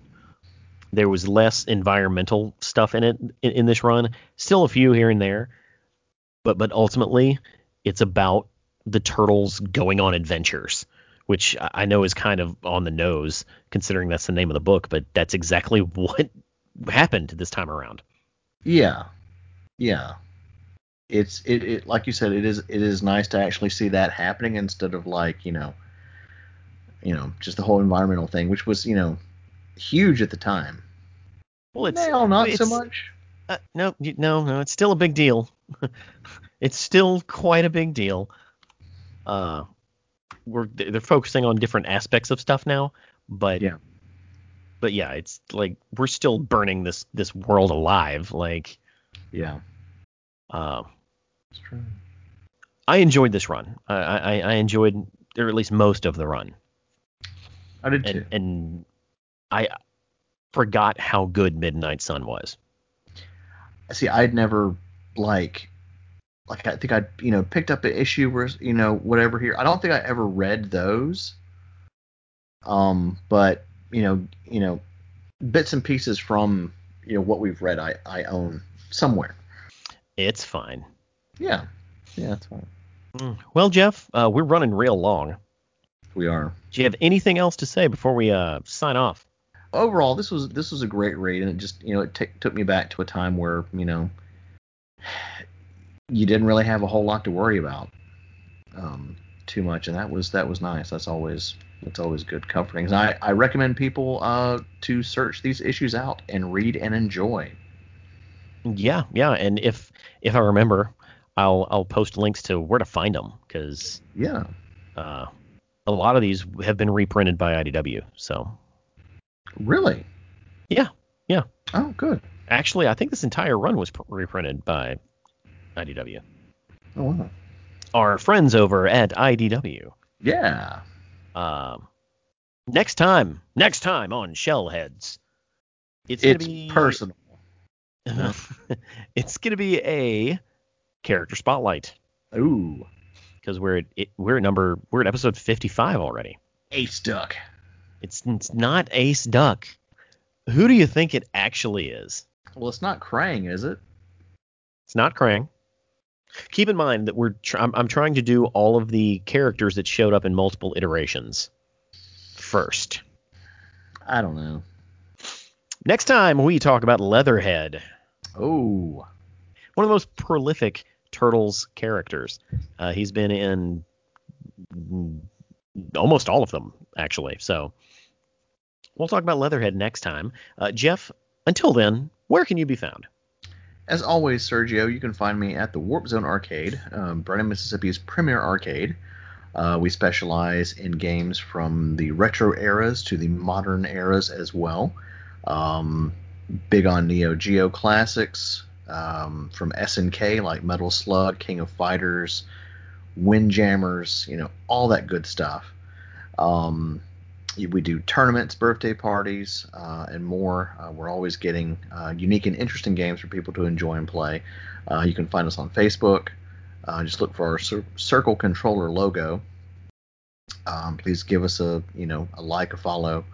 [SPEAKER 1] There was less environmental stuff in it in, in this run. Still a few here and there, but but ultimately it's about the turtles going on adventures, which I I know is kind of on the nose considering that's the name of the book, but that's exactly what happened this time around.
[SPEAKER 2] Yeah, yeah. It's it, it like you said. It is it is nice to actually see that happening instead of like you know, you know, just the whole environmental thing, which was you know, huge at the time.
[SPEAKER 1] Well, it's
[SPEAKER 2] now not so much.
[SPEAKER 1] Uh, no, no, no. It's still a big deal. it's still quite a big deal. Uh, we're they're focusing on different aspects of stuff now, but
[SPEAKER 2] Yeah.
[SPEAKER 1] But yeah, it's like we're still burning this this world alive. Like,
[SPEAKER 2] Yeah,
[SPEAKER 1] uh,
[SPEAKER 2] it's true.
[SPEAKER 1] I enjoyed this run. I, I I enjoyed, or at least most of the run,
[SPEAKER 2] I did too.
[SPEAKER 1] and and I forgot how good Midnight Sun was.
[SPEAKER 2] see i'd never like like i think i you know picked up an issue where you know whatever here i don't think i ever read those um but you know you know bits and pieces from you know what we've read i i own somewhere
[SPEAKER 1] It's fine.
[SPEAKER 2] yeah yeah it's fine
[SPEAKER 1] Mm. Well, Jeff, uh, we're running real long.
[SPEAKER 2] we are
[SPEAKER 1] Do you have anything else to say before we uh, sign off?
[SPEAKER 2] overall this was this was a great read and it just you know it t- took me back to a time where you know you didn't really have a whole lot to worry about um, too much and that was that was nice that's always that's always good comforting I, I recommend people uh, to search these issues out and read and enjoy
[SPEAKER 1] Yeah, yeah, and if if I remember, I'll I'll post links to where to find them because
[SPEAKER 2] yeah
[SPEAKER 1] uh, a lot of these have been reprinted by IDW. So
[SPEAKER 2] really
[SPEAKER 1] yeah, yeah.
[SPEAKER 2] oh good
[SPEAKER 1] Actually, I think this entire run was pr- reprinted by IDW.
[SPEAKER 2] oh wow
[SPEAKER 1] Our friends over at IDW.
[SPEAKER 2] yeah
[SPEAKER 1] Um, next time, next time on Shellheads, it's gonna be
[SPEAKER 2] personal
[SPEAKER 1] it's gonna be a character spotlight
[SPEAKER 2] ooh
[SPEAKER 1] because we're at it, we're at number we're at episode 55 already.
[SPEAKER 2] ace duck
[SPEAKER 1] It's it's not Ace Duck. Who do you think it actually is?
[SPEAKER 2] well it's not Krang is it
[SPEAKER 1] It's not Krang. Keep in mind that we're tr- I'm, I'm trying to do all of the characters that showed up in multiple iterations first.
[SPEAKER 2] I don't know
[SPEAKER 1] Next time we talk about Leatherhead,
[SPEAKER 2] oh
[SPEAKER 1] one of the most prolific Turtles characters. Uh, he's been in almost all of them actually. So we'll talk about Leatherhead next time. Uh, Jeff, until then, where can you be found?
[SPEAKER 2] As always, Sergio, you can find me at the Warp Zone Arcade, um, Brandon, Mississippi's premier arcade. Uh, we specialize in games from the retro eras to the modern eras as well. Um, big on Neo Geo classics um, from SNK like Metal Slug, King of Fighters, Windjammers, you know, all that good stuff. Um, we do tournaments, birthday parties, uh, and more. Uh, we're always getting uh, unique and interesting games for people to enjoy and play. Uh, you can find us on Facebook. Uh, just look for our cir- Circle Controller logo. Um, please give us a you know a like, a follow.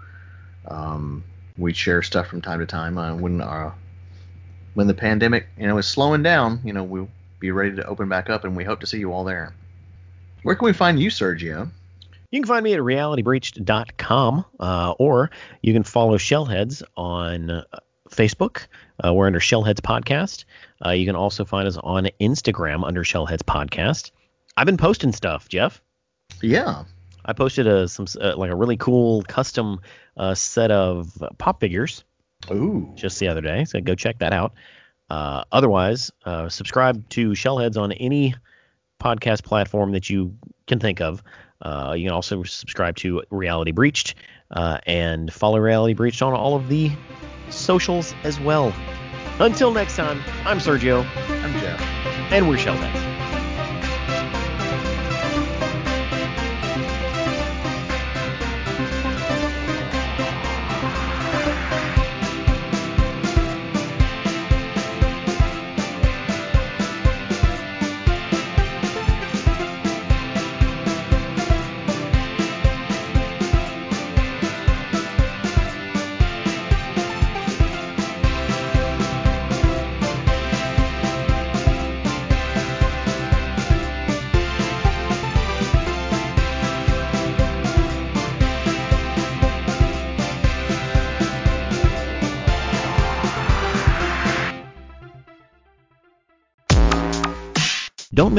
[SPEAKER 2] Um, we share stuff from time to time. When uh, when the pandemic you know is slowing down, you know we'll be ready to open back up, and we hope to see you all there. Where can we find you, Sergio?
[SPEAKER 1] You can find me at realitybreached.com, uh, or you can follow Shellheads on uh, Facebook. Uh, we're under Shellheads Podcast. Uh, you can also find us on Instagram under Shellheads Podcast. I've been posting stuff, Jeff.
[SPEAKER 2] Yeah.
[SPEAKER 1] I posted a some uh, like a really cool custom uh, set of pop figures
[SPEAKER 2] Ooh.
[SPEAKER 1] just the other day, so go check that out. Uh, otherwise, uh, subscribe to Shellheads on any podcast platform that you can think of. Uh, you can also subscribe to Reality Breached uh, and follow Reality Breached on all of the socials as well. Until next time, I'm Sergio,
[SPEAKER 2] I'm Jeff.
[SPEAKER 1] and we're Shellheads.